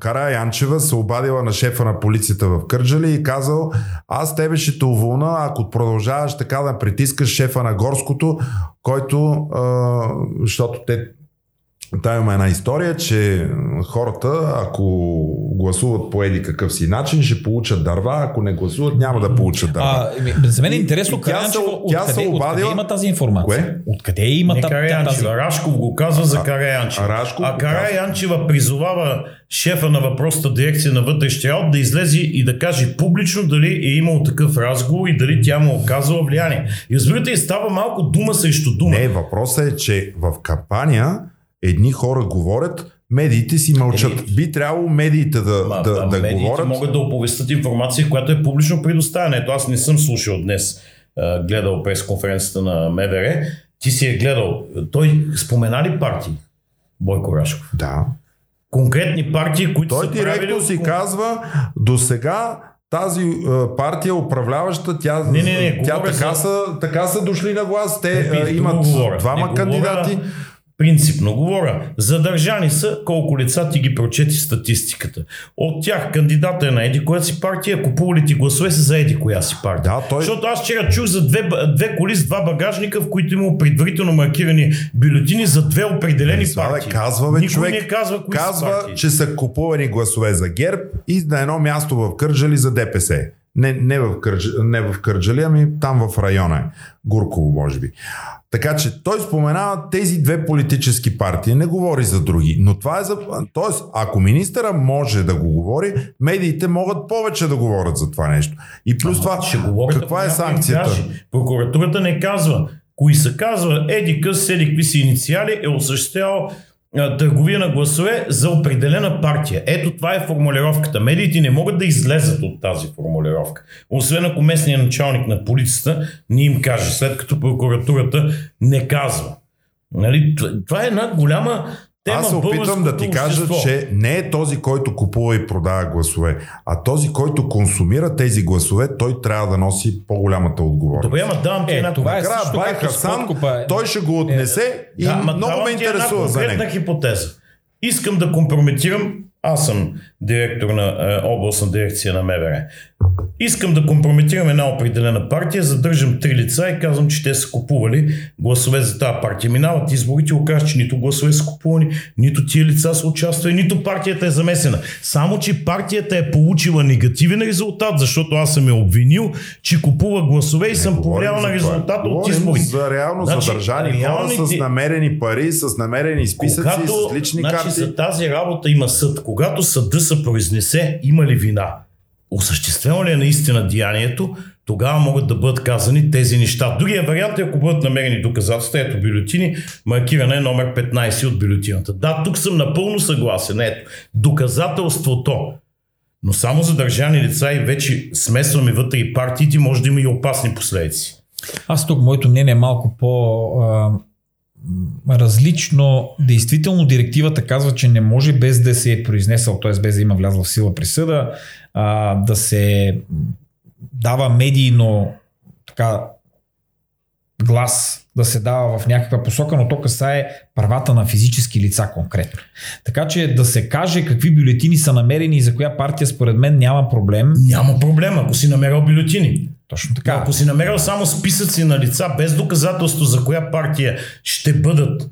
Кара Янчева се обадила на шефа на полицията в Кърджали и казал, аз тебе ще те уволна, ако продължаваш така да притискаш шефа на Горското, който, а, защото те Та има една история, че хората, ако гласуват по еди какъв си начин, ще получат дърва, ако не гласуват, няма да получат дърва. А, за мен е интересно, тя се, тя откъде, се обадила... откъде има тази информация? Кое? Откъде има не тази... Рашков го казва за Караянчева. А, Рашков а Караянчева призовава шефа на въпросната дирекция на вътрешния работ да излезе и да каже публично дали е имал такъв разговор и дали тя му оказала влияние. И разбирате, става малко дума срещу дума. Не, въпросът е, че в кампания едни хора говорят, медиите си мълчат. Еми, Би трябвало медиите да, ма, да, да медиите говорят. могат да оповестят информация, която е публично предоставена. Ето аз не съм слушал днес, гледал през конференцията на МВР. Ти си е гледал. Той спомена ли партии? Бойко Рашков. Да. Конкретни партии, които Той са директно правили... си казва, до сега тази партия управляваща, тя, не, не, не, тя така, за... са, така са дошли на власт. Те не, имат двама не, кандидати. Говоря Принципно говоря. Задържани са колко лица ти ги прочети статистиката. От тях кандидата е на еди коя си партия, купували ти гласове са за еди коя си партия. Да, той... Защото аз вчера чух за две, две коли с два багажника, в които има предварително маркирани бюлетини за две определени не, партии. Казва, бе, Никой човек, не казва, кои казва са че са купувани гласове за ГЕРБ и на едно място в Кържали за ДПС. Не, не, в Кърдж, не в Кърджали, ами там в района е. Гурково, може би. Така че той споменава тези две политически партии, не говори за други. Но това е за... Тоест, ако министъра може да го говори, медиите могат повече да говорят за това нещо. И плюс а, това, ще говорят, каква е санкцията? Прокуратурата не казва. Кои се казва, еди къс, еди какви си инициали, е осъществявал търговия на гласове за определена партия. Ето това е формулировката. Медиите не могат да излезат от тази формулировка. Освен ако местният началник на полицията ни им каже, след като прокуратурата не казва. Нали? Това е една голяма Тема Аз се опитвам да ти кажа, общество. че не е този, който купува и продава гласове, а този, който консумира тези гласове, той трябва да носи по-голямата отговорност. Добре, ама давам ти е, една това е също, Бай Хасан, е. той ще го отнесе е, и да, много ме интересува за него. хипотеза. Искам да компрометирам аз съм директор на е, областна дирекция на МВР. Искам да компрометирам една определена партия, задържам три лица и казвам, че те са купували гласове за тази партия. Минават изборите и окажат, че нито гласове са купувани, нито тия лица са участвали, нито партията е замесена. Само, че партията е получила негативен резултат, защото аз съм я обвинил, че купува гласове и съм повлиял на резултата от изборите. за реално значи, задържани реалните... хора с намерени пари, с намерени списъци, Когато, с лични значи, карти. За тази работа има съд. Когато съда се произнесе, има ли вина? осъществено ли е наистина деянието, тогава могат да бъдат казани тези неща. Другия вариант е, ако бъдат намерени доказателства, ето бюлетини, маркиране номер 15 от бюлетината. Да, тук съм напълно съгласен. Ето, доказателството. Но само задържани лица и вече смесваме вътре и партиите, може да има и опасни последици. Аз тук моето мнение е малко по различно. Действително директивата казва, че не може без да се е произнесъл, т.е. без да има влязла в сила присъда, а, да се дава медийно така глас да се дава в някаква посока, но то касае правата на физически лица конкретно. Така че да се каже какви бюлетини са намерени и за коя партия според мен няма проблем. Няма проблем, ако си намерил бюлетини. Точно така. Ако си намерил само списъци на лица без доказателство за коя партия ще бъдат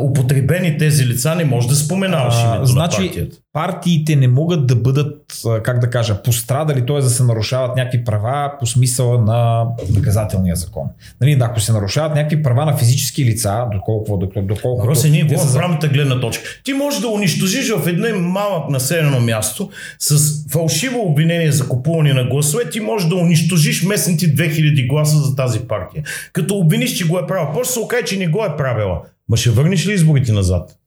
употребени тези лица, не може да споменаваш името значи, на партията. партиите не могат да бъдат, как да кажа, пострадали, т.е. да се нарушават някакви права по смисъла на наказателния закон. Нали, ако се нарушават някакви права на физически лица, доколко, доколко, доколко Въпросът ние говорим за правната гледна точка. Ти можеш да унищожиш в едно малък населено място с фалшиво обвинение за купуване на гласове, ти можеш да унищожиш местните 2000 гласа за тази партия. Като обвиниш, че го е правил. После се окаже, че не го е правила. Ма ще върнеш ли изборите назад?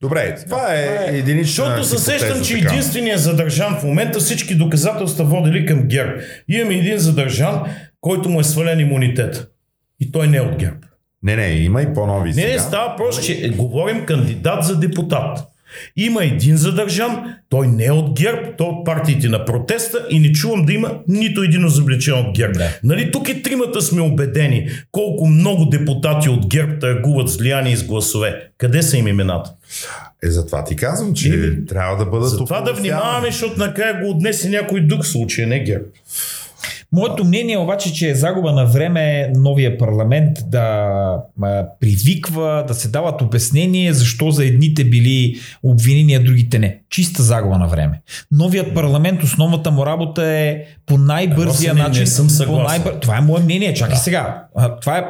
Добре, това е, единична Защото се сещам, че единственият задържан в момента всички доказателства водили към ГЕРБ. Имаме един задържан, който му е свален имунитет. И той не е от ГЕРБ. Не, не, има и по-нови Не, не, става просто, че говорим кандидат за депутат. Има един задържан, той не е от ГЕРБ, той е от партиите на протеста и не чувам да има нито един изобличен от ГЕРБ. Да. Нали, тук и тримата сме убедени колко много депутати от ГЕРБ търгуват с влияние с гласове. Къде са им имената? Е, затова ти казвам, че и, трябва да бъдат. Затова да внимаваме, защото накрая го отнесе някой друг случай, не ГЕРБ. Моето мнение е обаче, че е загуба на време новия парламент да привиква, да се дават обяснение защо за едните били обвинени, а другите не. Чиста загуба на време. Новият парламент, основната му работа е по най-бързия не, начин. Не съм съгласен. По най Това е мое мнение. Чакай да. сега. Това е,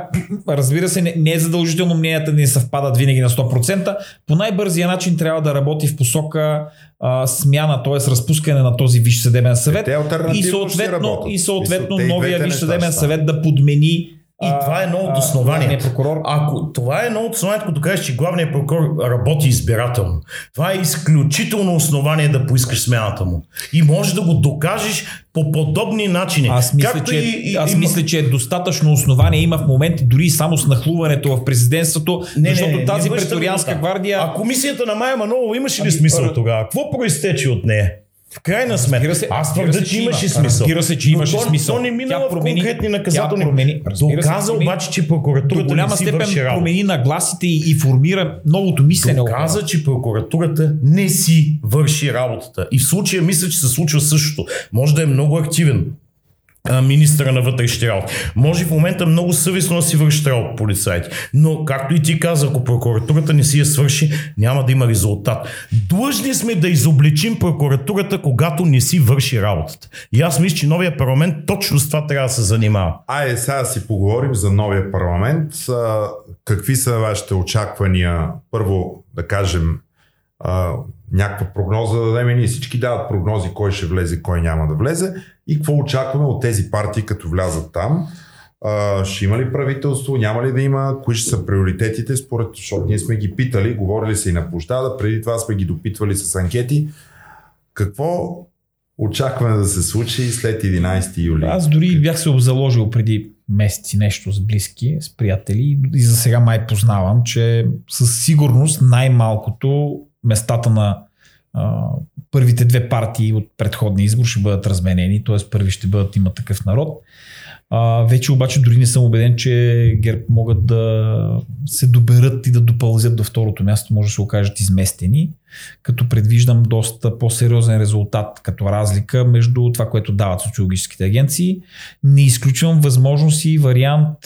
разбира се, не, не е задължително мненията да не съвпадат винаги на 100%. По най-бързия начин трябва да работи в посока а, смяна, т.е. разпускане на този Висш съдебен съвет е, и съответно, и съответно новия Висш съдебен съвет да подмени и а, това е едно от основания. Прокурор. Ако това е едно от основания, като кажеш, че главният прокурор работи избирателно. Това е изключително основание да поискаш смяната му. И можеш да го докажеш по подобни начини. Аз мисля, Както че, и, аз и, мисля, че е достатъчно основание има в момента дори само с нахлуването в президентството, не, защото не, не, тази преторианска гвардия... А комисията на Майя Манова имаше ли ами, смисъл тогава? Какво проистече от нея? В крайна сметка, се, аз твърда, че имаше смисъл. Разбира се, че имаше то, смисъл. То не мина в конкретни наказателни. Промени, Доказа се, обаче, че прокуратурата до голяма степен промени нагласите и, и формира новото мислене. Доказа, че прокуратурата не си върши работата. И в случая мисля, че се случва същото. Може да е много активен, министра на вътрешните работи. Може в момента много съвестно да си върши работа полицайите. Но, както и ти каза, ако прокуратурата не си я свърши, няма да има резултат. Длъжни сме да изобличим прокуратурата, когато не си върши работата. И аз мисля, че новия парламент точно с това трябва да се занимава. Айде сега си поговорим за новия парламент. Какви са вашите очаквания? Първо, да кажем, някаква прогноза да дадем. Ние всички дават прогнози кой ще влезе, кой няма да влезе и какво очакваме от тези партии, като влязат там. А, ще има ли правителство, няма ли да има, кои ще са приоритетите, според, защото ние сме ги питали, говорили се и на площада, преди това сме ги допитвали с анкети. Какво очакваме да се случи след 11 юли? Аз дори бях се обзаложил преди месеци нещо с близки, с приятели и за сега май познавам, че със сигурност най-малкото местата на първите две партии от предходния избор ще бъдат разменени, т.е. първи ще бъдат има такъв народ. А, вече обаче дори не съм убеден, че ГЕРБ могат да се доберат и да допълзят до второто място, може да се окажат изместени, като предвиждам доста по-сериозен резултат като разлика между това, което дават социологическите агенции. Не изключвам възможност и вариант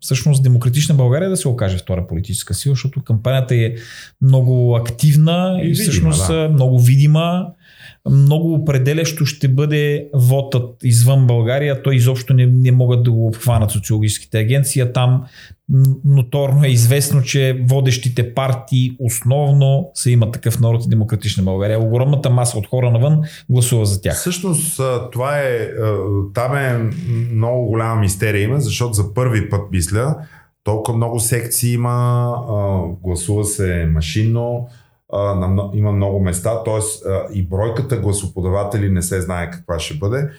всъщност Демократична България да се окаже втора политическа сила, защото кампанията е много активна и, и всъщност видима, да. много видима много определящо ще бъде вотът извън България. Той изобщо не, не могат да го обхванат социологическите агенции, а там ноторно е известно, че водещите партии основно са има такъв народ и демократична България. Огромната маса от хора навън гласува за тях. Всъщност това е, там е много голяма мистерия има, защото за първи път мисля, толкова много секции има, гласува се машинно, а, има много места, т.е. и бройката гласоподаватели не се знае каква ще бъде.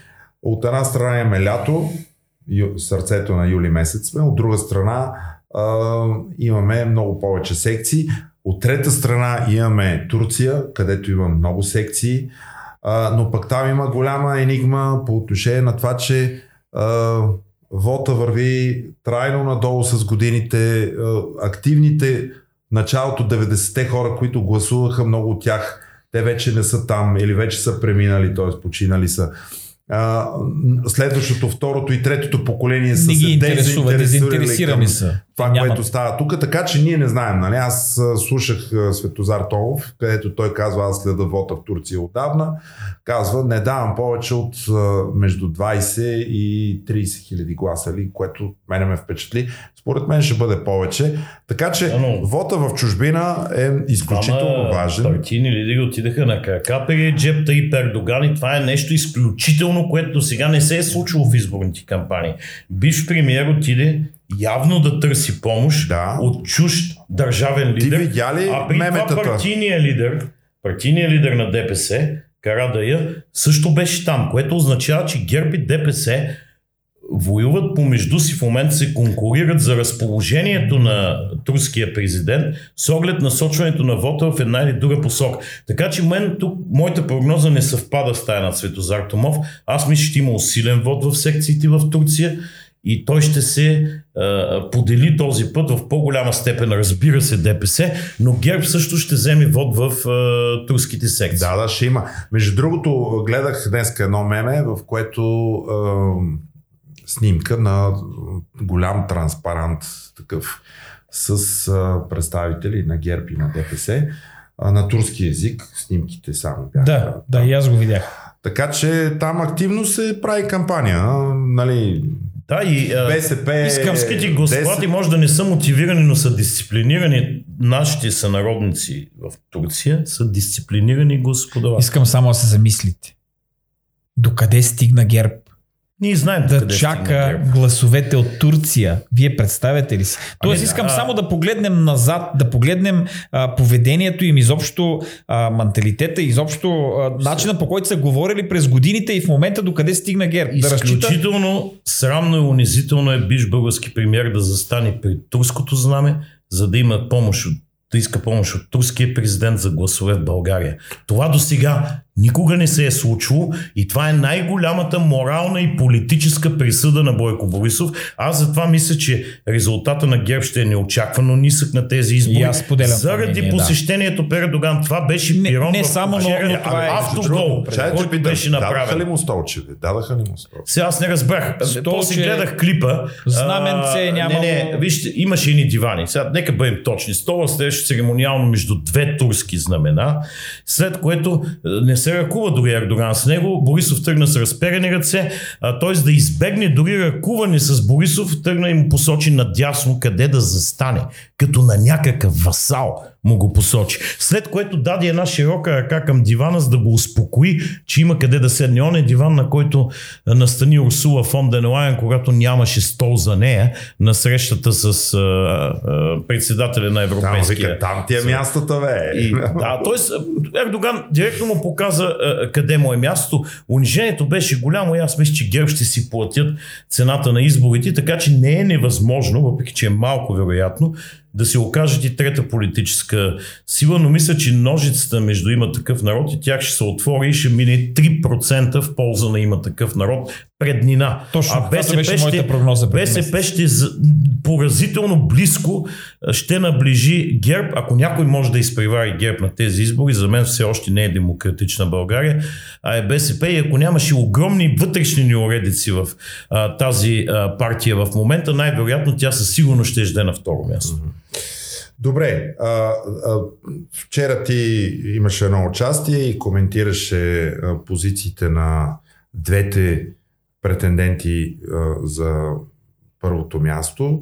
От една страна имаме лято, сърцето на юли месец сме, от друга страна а, имаме много повече секции. От трета страна имаме Турция, където има много секции, а, но пък там има голяма енигма по отношение на това, че а, вота върви трайно надолу с годините. Активните началото 90-те хора, които гласуваха, много от тях, те вече не са там или вече са преминали, т.е. починали са а, следващото, второто и третото поколение са се дезинтересирани са. Това, Няма... което става тук, така че ние не знаем. Нали? Аз слушах Светозар Томов, където той казва, аз следа вота в Турция отдавна. Казва, не давам повече от между 20 и 30 хиляди гласа, ли, което мене ме впечатли. Според мен ще бъде повече. Така че Но, вота в чужбина е изключително Ама, важен. Партийни лидери отидаха на Каркапери, Джепта и Пердоган и това е нещо изключително, което до сега не се е случило в изборните кампании. Бивш премиер отиде явно да търси помощ да. от чужд държавен лидер. Ти видя ли а при меметата? това партийният лидер, партийният лидер на ДПС, Карадая, също беше там, което означава, че ГЕРБ и ДПС воюват помежду си в момента се конкурират за разположението на турския президент с оглед насочването на вота в една или друга посока. Така че мен тук моята прогноза не съвпада с тая на Светозар Томов. Аз мисля, че има усилен вод в секциите в Турция и той ще се а, подели този път в по-голяма степен, разбира се, ДПС, но ГЕРБ също ще вземе вод в а, турските секции. Да, да, ще има. Между другото, гледах днес едно меме, в което а, снимка на голям транспарант такъв с а, представители на ГЕРБ и на ДПС а, на турски язик. Снимките само бяха. Да, да, и аз го видях. Така че там активно се прави кампания. Нали, да, и БСП, искамските господи може да не са мотивирани, но са дисциплинирани. Нашите сънародници в Турция са дисциплинирани господа. Искам само да се замислите. Докъде стигна ГЕРБ? Ние знаем да чака гласовете от Турция. Вие представяте ли си? Тоест ами, искам а... само да погледнем назад, да погледнем а, поведението им, изобщо а, менталитета, изобщо а, начина по който са говорили през годините и в момента докъде стигна ГЕРБ. Изключително да разчита... срамно и унизително е биш български премьер да застане при турското знаме, за да има помощ от да иска помощ от турския президент за гласове в България. Това до сега Никога не се е случило и това е най-голямата морална и политическа присъда на Бойко Борисов. Аз затова мисля, че резултата на ГЕРБ ще е неочаквано нисък на тези избори. аз Заради мнение, посещението да. Передоган. Това беше пирон не, не само, но, но това е автогол, който питам, беше направен. Дадаха ли му столче? Дадаха ли му столче? Сега аз не разбрах. Столче... После гледах клипа. Знаменце няма. Не, не, вижте, имаше едни дивани. Сега нека бъдем точни. Стола стоеше церемониално между две турски знамена, след което не се се ръкува дори Ердоган с него. Борисов тръгна с разперени ръце, т.е. да избегне дори ръкуване с Борисов, тръгна и му посочи надясно къде да застане, като на някакъв васал му го посочи. След което даде една широка ръка към дивана, за да го успокои, че има къде да седне. Он е диван, на който настани Урсула фон Денелайен, когато нямаше стол за нея на срещата с а, а, председателя на Европейския. Там, там ти е мястото, бе. И, да, т.е. Ердоган директно му показа а, къде му е мястото. Унижението беше голямо и аз мисля, че ГЕРБ ще си платят цената на изборите, така че не е невъзможно, въпреки че е малко вероятно, да се окажат и трета политическа сила, но мисля, че ножицата между има такъв народ и тях ще се отвори и ще мине 3% в полза на има такъв народ преднина. Точно, а БСП ще, прогноза БСП ще поразително близко ще наближи ГЕРБ. Ако някой може да изпревари ГЕРБ на тези избори, за мен все още не е демократична България, а е БСП и ако нямаше огромни вътрешни неуредици в а, тази а, партия в момента, най-вероятно тя със сигурност ще жде на второ място. Добре, а, а, вчера ти имаше едно участие и коментираше а, позициите на двете претенденти а, за първото място.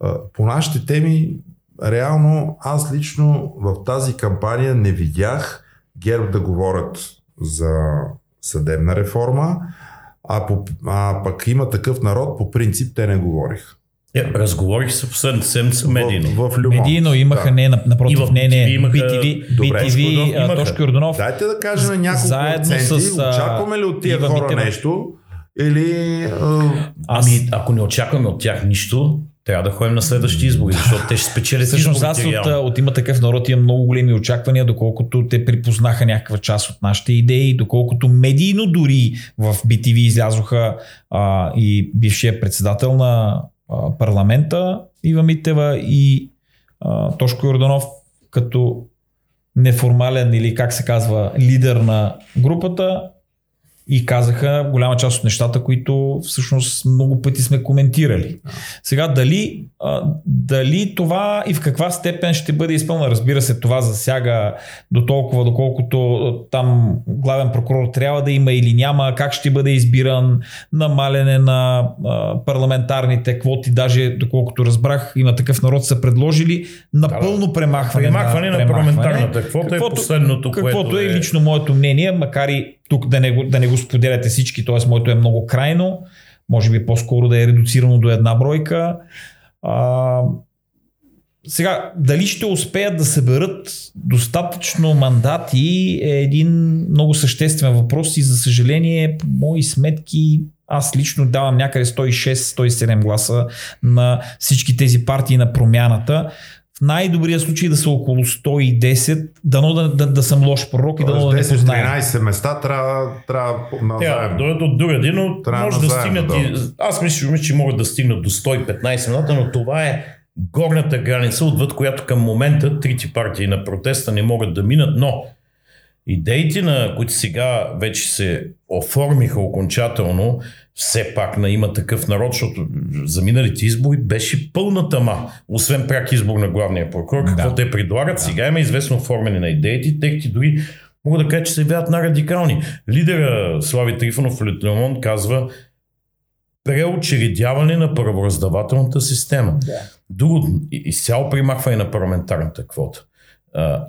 А, по нашите теми, реално аз лично в тази кампания не видях ГЕРБ да говорят за съдебна реформа, а, по, а пък има такъв народ, по принцип те не говориха. Е, разговорих се последната седмица медийно. В, в Медийно имаха, да. не, напротив, в не, не, имаха... BTV, Добре, BTV, Тошко Йорданов. Дайте да кажем няколко заедно проценти, с, очакваме ли от тия хора Митева. нещо? Или... А... Ами, ако не очакваме от тях нищо, трябва да ходим на следващи избори, защото те ще спечелят Всъщност аз от, от има такъв народ имам много големи очаквания, доколкото те припознаха някаква част от нашите идеи, доколкото медийно дори в BTV излязоха а, и бившия председател на а, парламента Ива Митева и а, Тошко Йорданов като неформален или как се казва лидер на групата и казаха голяма част от нещата, които всъщност много пъти сме коментирали. Сега дали, дали това и в каква степен ще бъде изпълнено, разбира се, това засяга до толкова, доколкото там главен прокурор трябва да има или няма, как ще бъде избиран, намалене на парламентарните квоти, даже доколкото разбрах, има такъв народ са предложили напълно да, премахване, премахване на, на парламентарната квота е каквото, е последното, каквото е, е лично моето мнение, макар и тук да не, да не го споделяте всички, т.е. моето е много крайно, може би по-скоро да е редуцирано до една бройка. А, сега, дали ще успеят да съберат достатъчно мандати е един много съществен въпрос и за съжаление, по мои сметки, аз лично давам някъде 106-107 гласа на всички тези партии на промяната най-добрия случай да са около 110, дано да, да, да съм лош пророк и дано да не позная. 13 места трябва, трябва назаем. Да, дойдат от другади, но трябва може да стигнат да. и, аз мисля, че могат да стигнат до 115 места, но това е горната граница, отвъд която към момента трите партии на протеста не могат да минат, но идеите, на които сега вече се оформиха окончателно, все пак на има такъв народ, защото за миналите избори беше пълна тама, освен пряк избор на главния прокурор, какво да. те предлагат. Да. Сега има известно оформяне на идеите, техти дори мога да кажа, че се явяват на радикални. Лидера Слави Трифонов в Литремон казва преочередяване на правораздавателната система. Да. Друго, изцяло примахване на парламентарната квота.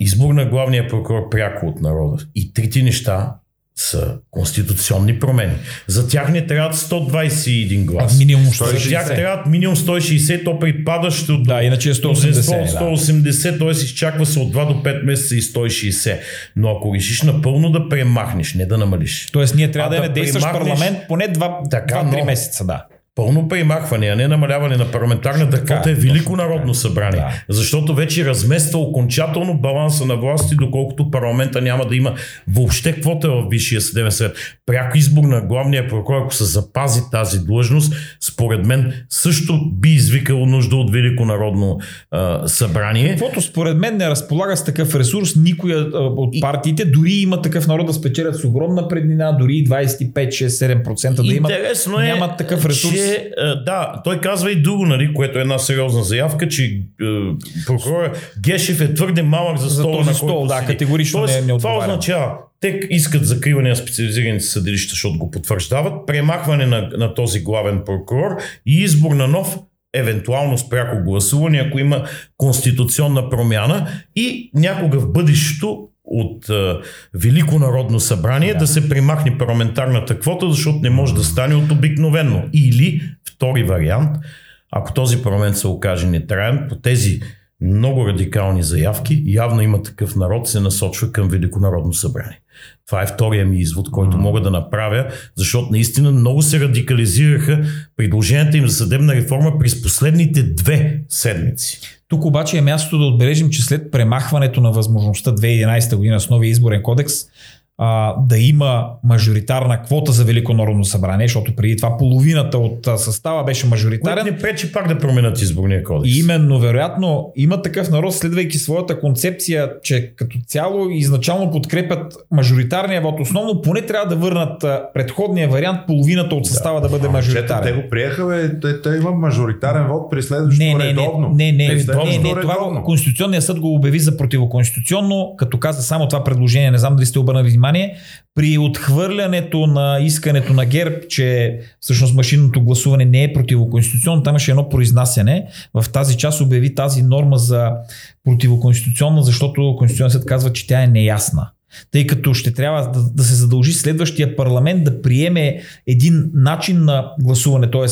Избор на главния прокурор пряко от народа. И трите неща са конституционни промени. За тях не трябват 121 глас. минимум 160. За тях трябват минимум 160, то припадащо да, иначе е 180. 180, т.е. изчаква се от 2 до 5 месеца и 160. Но ако решиш напълно да премахнеш, не да намалиш. Тоест ние трябва да, да имаме действащ парламент поне 2-3 месеца, да пълно премахване, а не намаляване на парламентарната квота е Велико народно събрание. Да. Защото вече размества окончателно баланса на власти, доколкото парламента няма да има въобще квота в Висшия съдебен съвет. Пряко избор на главния прокурор, ако се запази тази длъжност, според мен също би извикало нужда от Велико народно а, събрание. Каквото според мен не разполага с такъв ресурс, никоя от партиите, дори има такъв народ да спечелят с огромна преднина, дори 25-6-7% да имат. Е, нямат такъв ресурс. Че че, да, той казва и друго, нали, което е една сериозна заявка, че е, прокурор Гешев е твърде малък за стола, за на стол, да, категорично Тоест, не, не Това означава, те искат закриване на специализираните съдилища, защото го потвърждават, премахване на, на този главен прокурор и избор на нов евентуално с пряко гласуване, ако има конституционна промяна и някога в бъдещето от а, Велико народно събрание да. да се примахне парламентарната квота, защото не може да стане от обикновено. Или, втори вариант, ако този парламент се окаже нетраен, по тези много радикални заявки, явно има такъв народ, се насочва към Велико народно събрание. Това е втория ми извод, който мога да направя, защото наистина много се радикализираха предложенията им за съдебна реформа през последните две седмици. Тук обаче е мястото да отбележим, че след премахването на възможността 2011 година с новия изборен кодекс, а, да има мажоритарна квота за Велико народно събрание, защото преди това половината от състава беше мажоритарен. Което не пречи пак да променят изборния кодекс. И именно, вероятно, има такъв народ, следвайки своята концепция, че като цяло изначално подкрепят мажоритарния вод. Основно поне трябва да върнат предходния вариант, половината от състава да, да бъде мажоритарен. Те го приеха, бе, те, те имат мажоритарен вод при следващото не, не, редовно. Не, не, не, не, не, това Конституционният съд го обяви за противоконституционно, като каза само това предложение, не знам дали сте обърнали внимание, при отхвърлянето на искането на ГЕРБ, че всъщност машинното гласуване не е противоконституционно, там имаше едно произнасяне. В тази част обяви тази норма за противоконституционна, защото Конституционният съд казва, че тя е неясна тъй като ще трябва да, да се задължи следващия парламент да приеме един начин на гласуване, т.е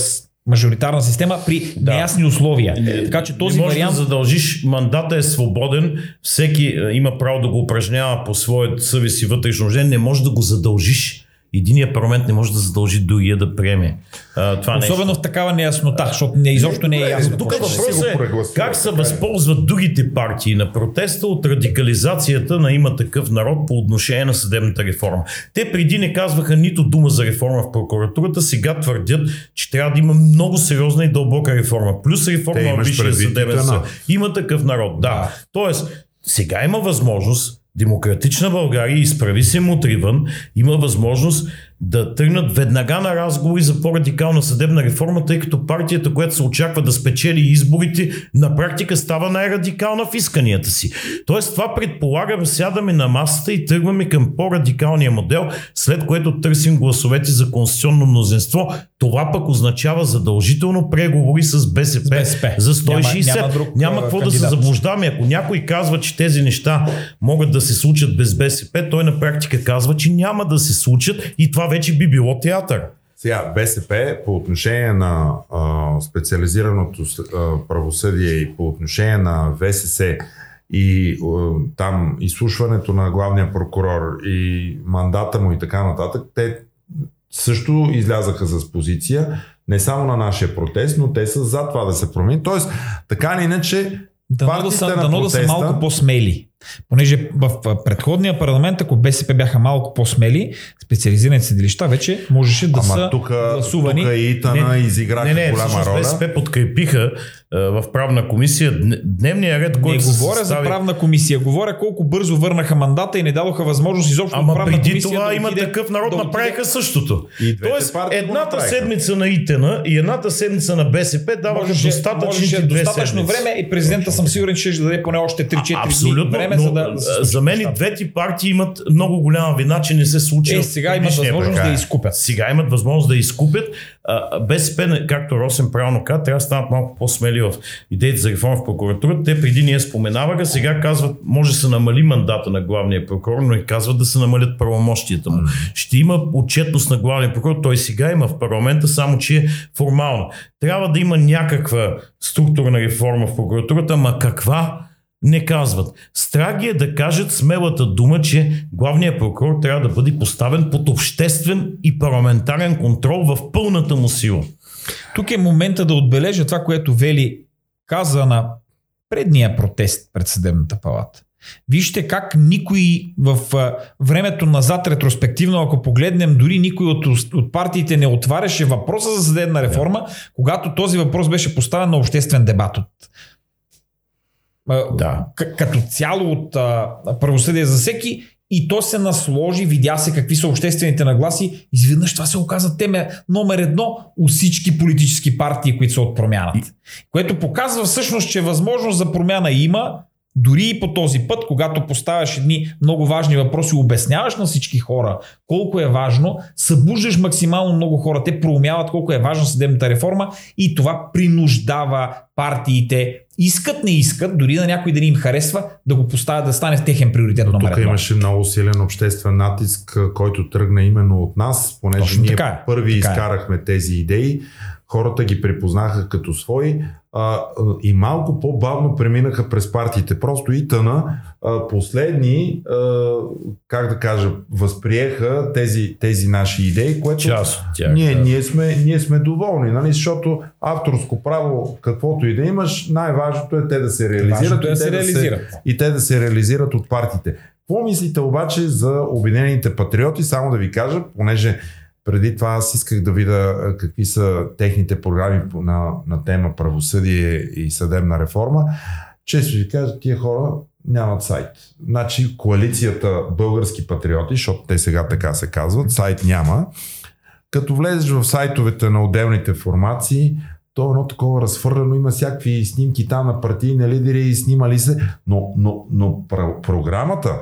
мажоритарна система при да. неясни условия. Не, така че този не можеш вариант... да задължиш, мандата е свободен, всеки е, има право да го упражнява по своят съвест и вътрешно не може да го задължиш единия парламент не може да задължи другия да приеме а, това Особено нещо. в такава неяснота, защото не, изобщо не е ясно. Тук въпрос е как се възползват другите партии на протеста от радикализацията на има такъв народ по отношение на съдебната реформа. Те преди не казваха нито дума за реформа в прокуратурата, сега твърдят, че трябва да има много сериозна и дълбока реформа. Плюс реформа в Висшия съдебен съд. Има такъв народ, да. да. Тоест, сега има възможност Демократична България изправи се мутривън, има възможност да тръгнат веднага на разговори за по-радикална съдебна реформа, тъй като партията, която се очаква да спечели изборите, на практика става най-радикална в исканията си. Тоест това предполага, сядаме на масата и тръгваме към по-радикалния модел, след което търсим гласовете за конституционно мнозинство. Това пък означава задължително преговори с БСП, с БСП. за 160. Няма, няма, друг, няма какво кандидат. да се заблуждаваме. Ако някой казва, че тези неща могат да се случат без БСП, той на практика казва, че няма да се случат и това вече би било театър. Сега, БСП по отношение на а, специализираното а, правосъдие и по отношение на ВСС и а, там изслушването на главния прокурор и мандата му и така нататък, те също излязаха с позиция, не само на нашия протест, но те са за това да се промени. Тоест, така или иначе, Дано да са, дано да са малко по-смели. Понеже в предходния парламент, ако БСП бяха малко по-смели, специализираните съдилища вече можеше да Ама са тука, гласувани. Тук и Итана изиграха не, не, голяма роля. БСП подкрепиха в правна комисия дневния ред, който Не говоря състави... за правна комисия, говоря колко бързо върнаха мандата и не дадоха възможност изобщо Ама правна преди комисия това да има отиде, такъв народ, да направиха същото. Тоест, едната седмица на ИТН и едната седмица на БСП даваха можеше, достатъчно, достатъчно време и президента съм сигурен, че ще даде поне още 3-4 дни време, но, за да... За мен и двете партии имат много голяма вина, че не се случи. Е, сега имат възможност да изкупят. Сега имат възможност да изкупят. БСП, както Росен правилно каза, трябва да станат малко по-смели в идеите за реформа в прокуратурата. Те преди ние споменаваха, сега казват, може да се намали мандата на главния прокурор, но и казват да се намалят правомощията му. Ще има отчетност на главния прокурор, той сега има в парламента, само че е формално. Трябва да има някаква структурна реформа в прокуратурата, ама каква? Не казват. Страги е да кажат смелата дума, че главният прокурор трябва да бъде поставен под обществен и парламентарен контрол в пълната му сила. Тук е момента да отбележа това, което Вели каза на предния протест пред съдебната палата. Вижте как никой в времето назад, ретроспективно, ако погледнем, дори никой от, от партиите не отваряше въпроса за съдебна реформа, когато този въпрос беше поставен на обществен дебат от да. Като цяло от а, правосъдие за всеки и то се насложи, видя се какви са обществените нагласи. Изведнъж това се оказа теме номер едно у всички политически партии, които са от промяната. Което показва всъщност, че възможност за промяна има, дори и по този път, когато поставяш едни много важни въпроси, обясняваш на всички хора колко е важно, събуждаш максимално много хора, те проумяват колко е важна съдебната реформа и това принуждава партиите, искат, не искат, дори на някой да ни им харесва, да го поставят да стане техен приоритет. Но тук имаше много силен обществен натиск, който тръгна именно от нас, понеже Точно ние така е. първи така е. изкарахме е. тези идеи хората ги препознаха като свои а, и малко по-бавно преминаха през партиите. Просто Итана а, последни, а, как да кажа, възприеха тези, тези наши идеи, което Част тях, ние, да. ние, сме, ние сме доволни, нали? защото авторско право, каквото и да имаш, най-важното е те да се реализират, е да се реализират. Се, и те да се реализират от партиите. Какво мислите обаче за Обединените патриоти? Само да ви кажа, понеже преди това аз исках да видя какви са техните програми на, на тема правосъдие и съдебна реформа. Често ви кажа, тия хора нямат сайт. Значи коалицията Български патриоти, защото те сега така се казват, сайт няма. Като влезеш в сайтовете на отделните формации, то е едно такова разфърлено, има всякакви снимки там на партийни лидери, снимали се, но, но, но програмата,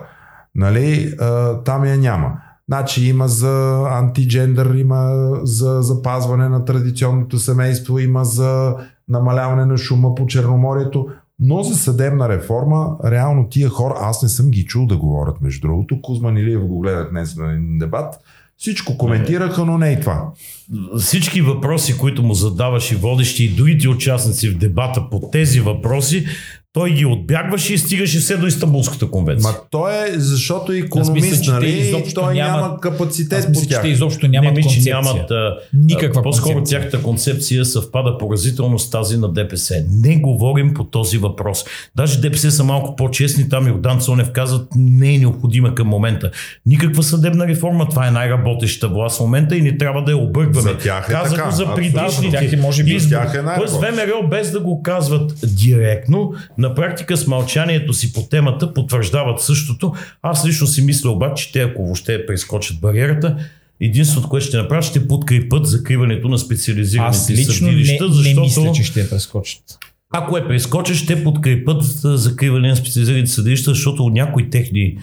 нали, там я няма. Значи има за антиджендър, има за запазване на традиционното семейство, има за намаляване на шума по Черноморието, но за съдебна реформа, реално тия хора, аз не съм ги чул да говорят между другото. Кузман Илиев го гледат днес на един дебат, Всичко коментираха, но не и това. Всички въпроси, които му задаваш и водещи и другите участници в дебата по тези въпроси, той ги отбягваше и стигаше все до Истанбулската конвенция. Ма той е, защото е економист, мисля, нали? И той няма, няма капацитет аз мисля, по тях. Че изобщо нямат не, концепция. Нямат, Никаква по-скоро концепция. тяхната концепция съвпада поразително с тази на ДПС. Не говорим по този въпрос. Даже ДПС са малко по-честни, там и Ордан Цонев казват, не е необходима към момента. Никаква съдебна реформа, това е най-работеща власт в момента и не трябва да я объркваме. За тях е Казах така, за предишните. Може би избори. Е Тоест ВМРО без да го казват директно, на практика с мълчанието си по темата потвърждават същото. Аз лично си мисля обаче, че те ако въобще прескочат бариерата, единственото, което ще направят, ще подкрепят закриването на специализираните съдилища, не, защото... не мисля, че ще прескочат. Ако е прескочат, ще подкрепят закриване на специализираните съдилища, защото някои техни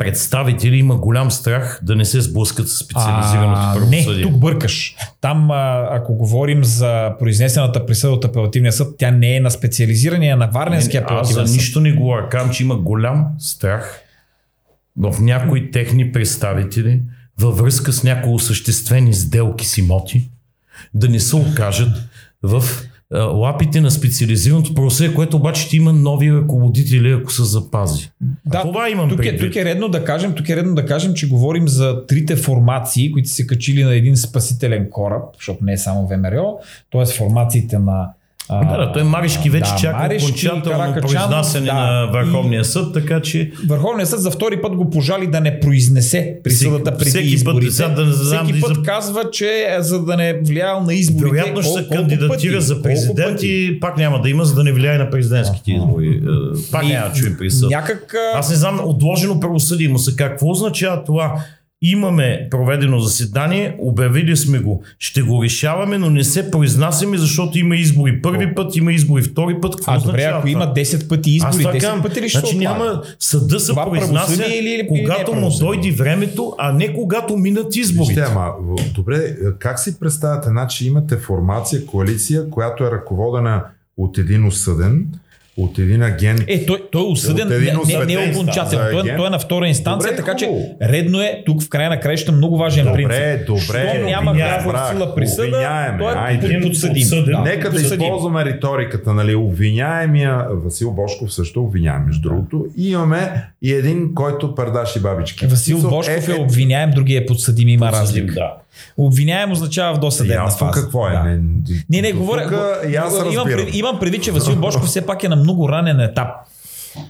представители има голям страх да не се сблъскат с специализираното правосъдие. Не, тук бъркаш. Там, ако говорим за произнесената присъда от апелативния съд, тя не е на специализирания, на Варненския апелативен съд. Аз за нищо не говоря. Кам, че има голям страх в някои техни представители във връзка с някои осъществени сделки с имоти да не се окажат в лапите на специализираното правосъдие, което обаче ще има нови ръководители, ако се запази. Да, това имам тук е, тук е редно да кажем, тук е редно да кажем, че говорим за трите формации, които се качили на един спасителен кораб, защото не е само ВМРО, т.е. формациите на да, да, той Маришки вече да, чака Маришки, окончателно произнасяне да, на Върховния съд, така че... Върховния съд за втори път го пожали да не произнесе присъдата преди всеки изборите. Път, да не всеки път за... казва, че е за да не влиял на изборите. Вероятно ще се кандидатира пъти? за президент и пак няма да има, за да не влияе на президентските избори. Е, пак няма да чуем присъда. Някак... Аз не знам, отложено правосъдие му се. Какво означава това? Имаме проведено заседание, обявили сме го. Ще го решаваме, но не се произнасяме, защото има избори първи път, има избори втори път. Какво а добре, ако има 10 пъти избори, 10 пъти ли ще Значи няма съда се произнася, или, или, когато му дойде времето, а не когато минат изборите. Вижте, ама, добре, как си представяте, значи имате формация, коалиция, която е ръководена от един осъден, от един агент. Е, той, той е осъден, не, не, не е окончателно. Той, той, е на втора инстанция, добре, така че редно е тук в края на краища много важен добре, принцип. Добре, добре. няма влязла сила присъда, той е айде, подсъдим. Да, Нека да използваме риториката, нали, обвиняемия Васил Бошков също обвиняем, между другото. И имаме и един, който пардаши бабички. Васил Бошков е, е обвиняем, другия е подсъдим, има разлика. Да. Обвиняем означава в досъдебна Ясно фаза. какво е. Да. Не, не, не говоря. Тук, имам, пред, имам преди, че Васил Бошков все пак е на много ранен етап.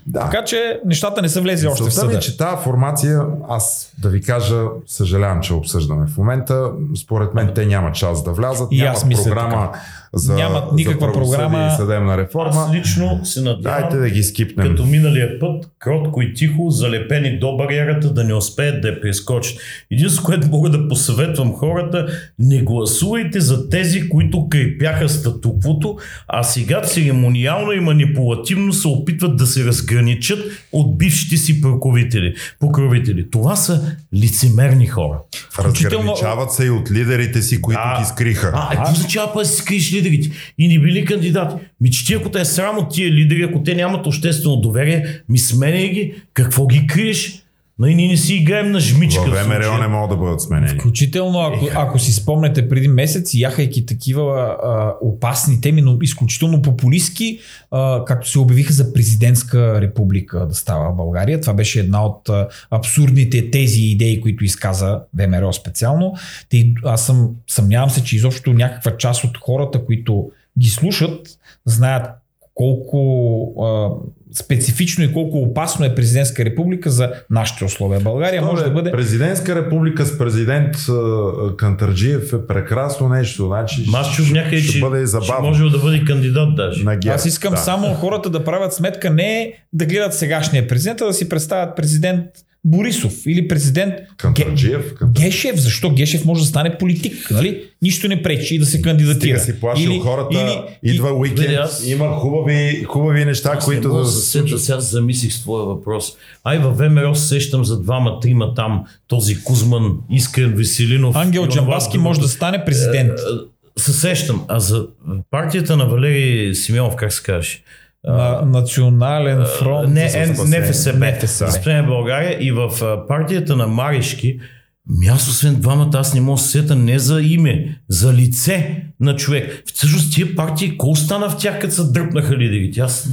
Да. Така че нещата не са влезли още в съда. Ми, че тази формация, аз да ви кажа, съжалявам, че обсъждаме в момента. Според мен те нямат час да влязат. И няма аз програма така за, Нямат никаква за програма. и съдебна реформа. Аз лично се надявам, Дайте да ги скипнем. като миналия път, кротко и тихо, залепени до бариерата, да не успеят да я прескочат. Единствено, което мога да посъветвам хората, не гласувайте за тези, които крепяха статуквото, а сега церемониално и манипулативно се опитват да се разграничат от бившите си покровители. покровители. Това са лицемерни хора. Разграничават се и от лидерите си, които а, ги скриха. А, какво означава да си скриш лидерите и не били кандидати. Ми че ти ако те е срам от тия лидери, ако те нямат обществено доверие, ми сменяй ги, какво ги криеш? Но и ние не си играем на жмичка. В ВМРО не могат да бъдат сменени. Включително, ако, ако си спомнете преди месец, яхайки такива а, опасни теми, но изключително популистски, а, както се обявиха за президентска република да става България. Това беше една от а, абсурдните тези идеи, които изказа ВМРО специално. Те, аз съм, съмнявам се, че изобщо някаква част от хората, които ги слушат, знаят колко а, специфично и колко опасно е президентска република за нашите условия. България може да бъде... Президентска република с президент Кантарджиев е прекрасно нещо. Значи, Аз чух някъде, ще, бъде забавно. Ще може да бъде кандидат даже. На Аз искам да. само хората да правят сметка не да гледат сегашния президент, а да си представят президент Борисов или президент Кантарджиев, Ге... Гешев. Защо Гешев може да стане политик? Нали? Нищо не пречи да се кандидатира. Стига си плашил или, хората, или, идва уикенд, аз... има хубави, хубави неща, аз които да се случат. Сега замислих с твоя въпрос. Ай във ВМРО сещам за двама, трима там, този Кузман, Искрен Веселинов. Ангел Джамбаски може да стане президент. Е, е, се сещам. А за партията на Валерий Симеонов, как се каже? На национален фронт. Не, НФСБ. НФСБ. България и в партията на Маришки аз освен двамата, аз не мога да сета не за име, за лице на човек. Всъщност тия партии, какво стана в тях, като са дръпнаха лидерите? Аз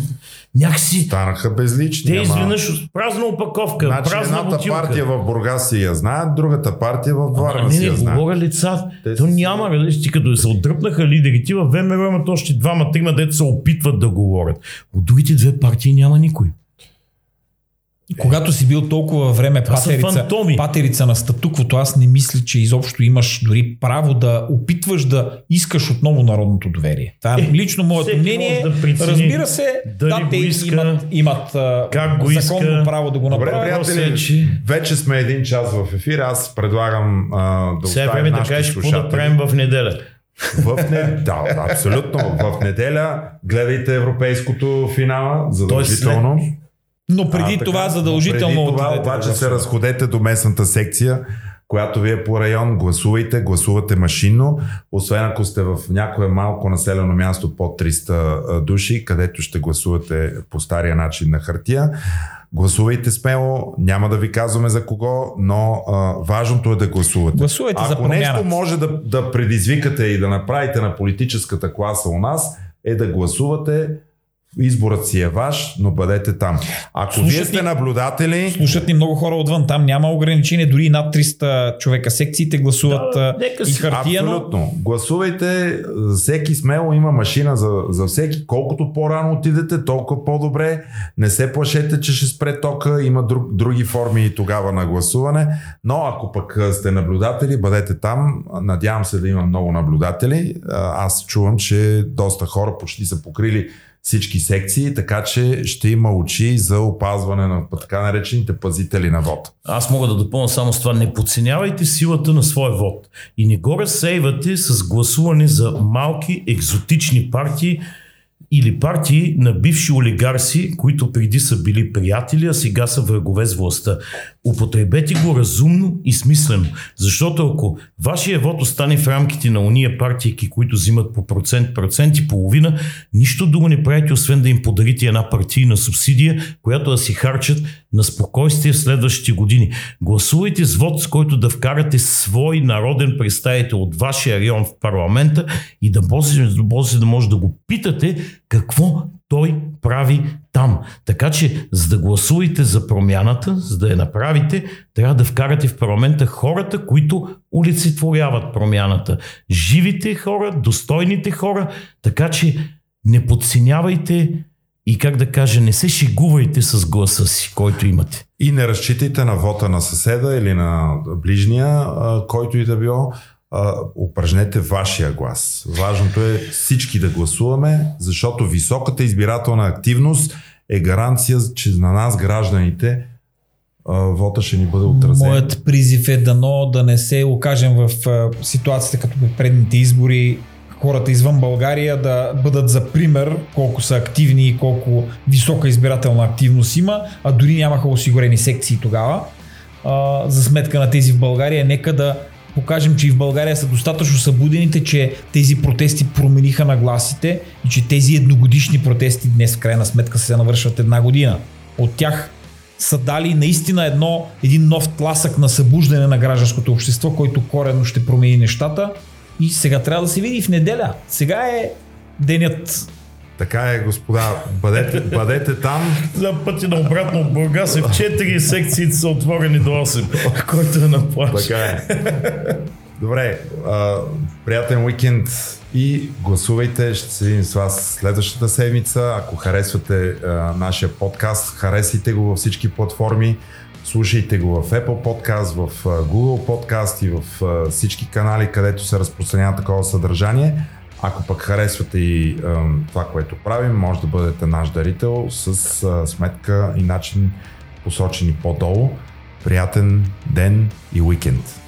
някакси... Станаха безлични. Те изведнъж празна опаковка, значи празна едната бутилка. партия в Бургас си я знаят, другата партия в Варна си я знаят. Не, не, говоря лица. Те То няма, различни, ти като се отдръпнаха лидерите, в ВМРО имат още двама, трима, дето се опитват да говорят. От другите две партии няма никой. Когато си бил толкова време патерица, патерица на статуквото, аз не мисля, че изобщо имаш дори право да опитваш да искаш отново народното доверие. Това е лично моето мнение. Да прицени, Разбира се, да, те иска, имат, имат как го законно иска. право да го направят. Добре, приятели, вече сме един час в ефир. Аз предлагам а, да Сега време да кажеш какво да правим в неделя. В не... да, абсолютно. В неделя гледайте европейското финала, задължително. След но преди а, това задължително. Преди това обаче се разходете до местната секция, която ви е по район, гласувайте, гласувате машинно, освен ако сте в някое малко населено място под 300 души, където ще гласувате по стария начин на хартия. Гласувайте смело, няма да ви казваме за кого, но а, важното е да гласувате. Гласувайте Ако за нещо може да, да предизвикате и да направите на политическата класа у нас, е да гласувате Изборът си е ваш, но бъдете там. Ако слушат вие сте наблюдатели... Слушат ни много хора отвън. Там няма ограничение. Дори над 300 човека секциите гласуват да, и хартия. Абсолютно. Гласувайте. Всеки смело има машина за, за всеки. Колкото по-рано отидете, толкова по-добре. Не се плашете, че ще спре тока. Има друг, други форми тогава на гласуване. Но ако пък сте наблюдатели, бъдете там. Надявам се да има много наблюдатели. Аз чувам, че доста хора почти са покрили всички секции, така че ще има очи за опазване на така наречените пазители на вод. Аз мога да допълня само с това. Не подценявайте силата на своя вод и не го разсейвате с гласуване за малки екзотични партии, или партии на бивши олигарси, които преди са били приятели, а сега са врагове с властта. Употребете го разумно и смислено, защото ако вашия вод остане в рамките на уния партии, които взимат по процент, процент и половина, нищо друго не правите, освен да им подарите една партийна субсидия, която да си харчат на спокойствие в следващите години. Гласувайте с вод, с който да вкарате свой народен представител от вашия район в парламента и да може да, може да го питате какво той прави там. Така че, за да гласувате за промяната, за да я направите, трябва да вкарате в парламента хората, които олицетворяват промяната. Живите хора, достойните хора, така че не подценявайте и как да кажа, не се шегувайте с гласа си, който имате. И не разчитайте на вота на съседа или на ближния, който и да било. Упражнете вашия глас. Важното е всички да гласуваме, защото високата избирателна активност е гаранция, че на нас гражданите вота ще ни бъде отразен. Моят призив е дано да не се окажем в ситуацията като при предните избори хората извън България да бъдат за пример колко са активни и колко висока избирателна активност има, а дори нямаха осигурени секции тогава. А, за сметка на тези в България, нека да покажем, че и в България са достатъчно събудените, че тези протести промениха нагласите и че тези едногодишни протести днес в крайна сметка се навършват една година. От тях са дали наистина едно, един нов тласък на събуждане на гражданското общество, който коренно ще промени нещата и сега трябва да се види в неделя. Сега е денят така е, господа. Бъдете, бъдете там. За пъти на обратно в Бургас е в 4 секции са отворени до 8, който е на плащ. Така е. Добре, а, приятен уикенд и гласувайте. Ще се видим с вас следващата седмица. Ако харесвате а, нашия подкаст, харесайте го във всички платформи. Слушайте го в Apple Podcast, в Google Podcast и в всички канали, където се разпространява такова съдържание. Ако пък харесвате и това, което правим, може да бъдете наш дарител с сметка и начин посочени по-долу. Приятен ден и уикенд!